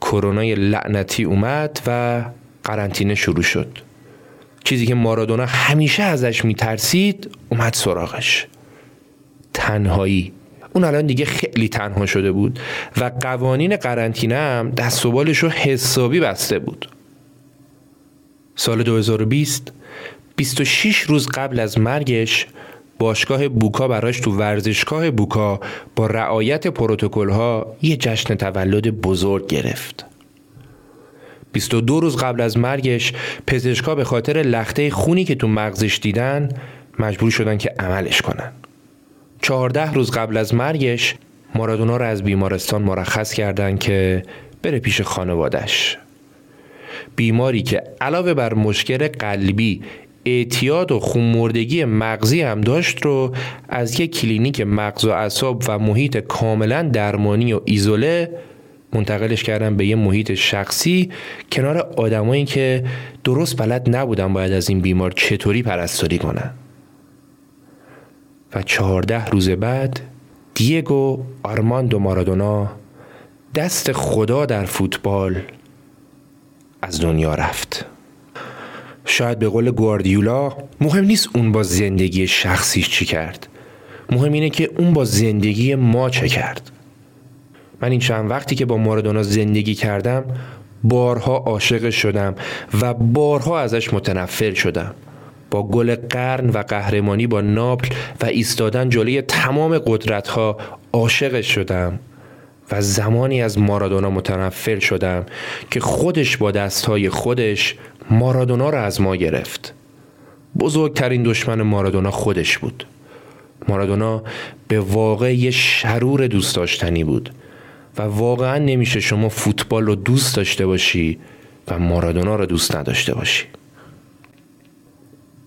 کرونای لعنتی اومد و قرنطینه شروع شد. چیزی که مارادونا همیشه ازش میترسید اومد سراغش. تنهایی. اون الان دیگه خیلی تنها شده بود و قوانین قرنطینه هم دست و بالش رو حسابی بسته بود. سال 2020 26 روز قبل از مرگش باشگاه بوکا براش تو ورزشگاه بوکا با رعایت پروتکل ها یه جشن تولد بزرگ گرفت. 22 روز قبل از مرگش پزشکا به خاطر لخته خونی که تو مغزش دیدن مجبور شدن که عملش کنن. 14 روز قبل از مرگش مارادونا رو از بیمارستان مرخص کردن که بره پیش خانوادش بیماری که علاوه بر مشکل قلبی اعتیاد و خونمردگی مغزی هم داشت رو از یک کلینیک مغز و اعصاب و محیط کاملا درمانی و ایزوله منتقلش کردن به یه محیط شخصی کنار آدمایی که درست بلد نبودن باید از این بیمار چطوری پرستاری کنن. و چهارده روز بعد دیگو آرماندو مارادونا دست خدا در فوتبال از دنیا رفت. شاید به قول گواردیولا مهم نیست اون با زندگی شخصیش چی کرد. مهم اینه که اون با زندگی ما چه کرد. من این چند وقتی که با مارادونا زندگی کردم بارها عاشق شدم و بارها ازش متنفر شدم. با گل قرن و قهرمانی با ناپل و ایستادن جلوی تمام قدرت ها عاشق شدم. و زمانی از مارادونا متنفر شدم که خودش با دستهای خودش مارادونا را از ما گرفت. بزرگترین دشمن مارادونا خودش بود. مارادونا به واقع یه شرور دوست داشتنی بود و واقعا نمیشه شما فوتبال رو دوست داشته باشی و مارادونا رو دوست نداشته باشی.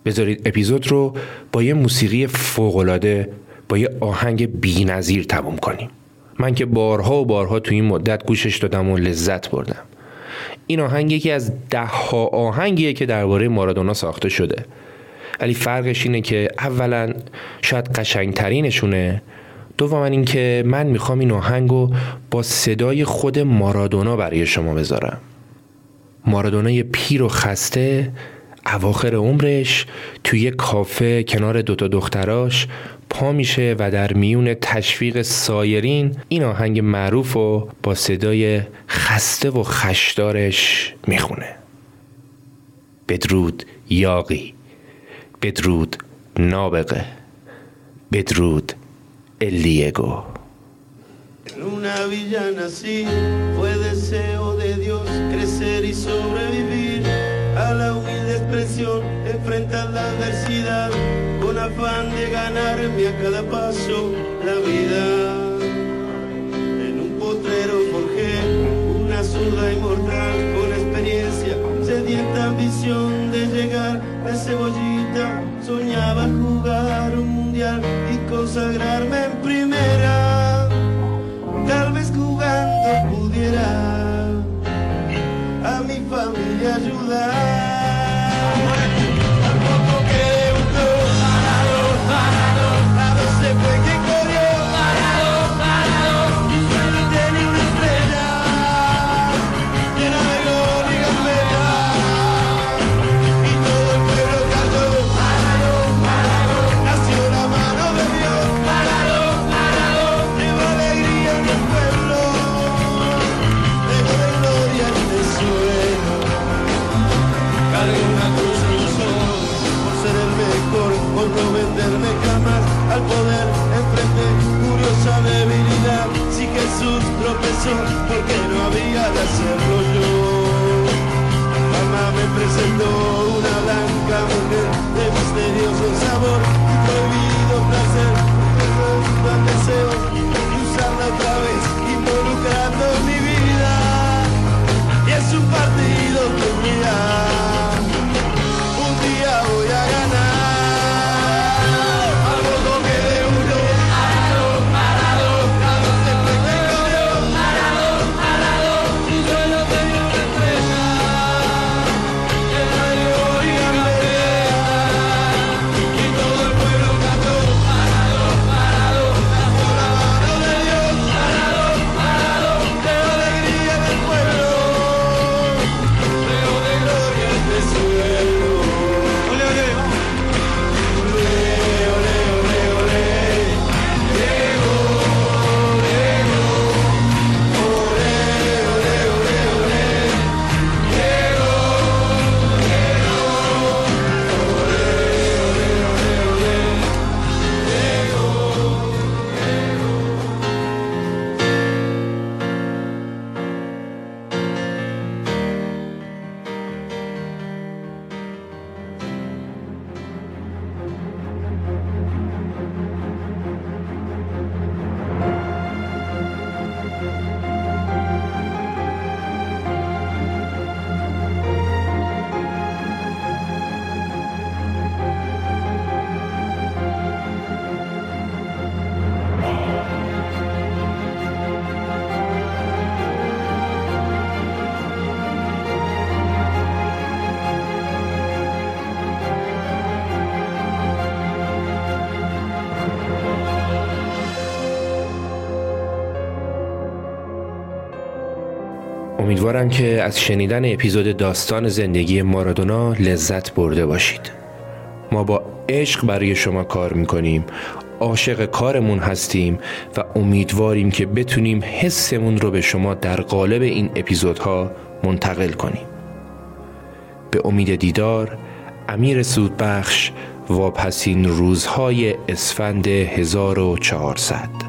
بذارید اپیزود رو با یه موسیقی فوقالعاده با یه آهنگ بینظیر تموم کنیم. من که بارها و بارها تو این مدت گوشش دادم و لذت بردم. این آهنگ یکی از ده ها آهنگیه که درباره مارادونا ساخته شده. ولی فرقش اینه که اولا شاید قشنگترینشونه. دوما اینکه من می‌خوام این آهنگ رو با صدای خود مارادونا برای شما بذارم. مارادونا پیر و خسته اواخر عمرش توی کافه کنار دوتا دختراش پا میشه و در میون تشویق سایرین این آهنگ معروف و با صدای خسته و خشدارش می‌خونه. بدرود یاقی بدرود نابغه بدرود الیگو. Una villa nací, fue deseo de Dios crecer y sobrevivir. A la humilde enfrentar la adversidad con afán de ganarme a cada paso la vida. En un potrero forjé una zurda inmortal con experiencia, sedienta ambición de llegar de cebollita, soñaba jugar un mundial y consagrarme en primera. Tal vez jugando pudiera a mi familia ayudar. Porque no había de hacerlo yo. Mamá me presentó امیدوارم که از شنیدن اپیزود داستان زندگی مارادونا لذت برده باشید. ما با عشق برای شما کار می‌کنیم عاشق کارمون هستیم و امیدواریم که بتونیم حسمون رو به شما در قالب این اپیزودها منتقل کنیم. به امید دیدار امیر سودبخش واپسین روزهای اسفند 1400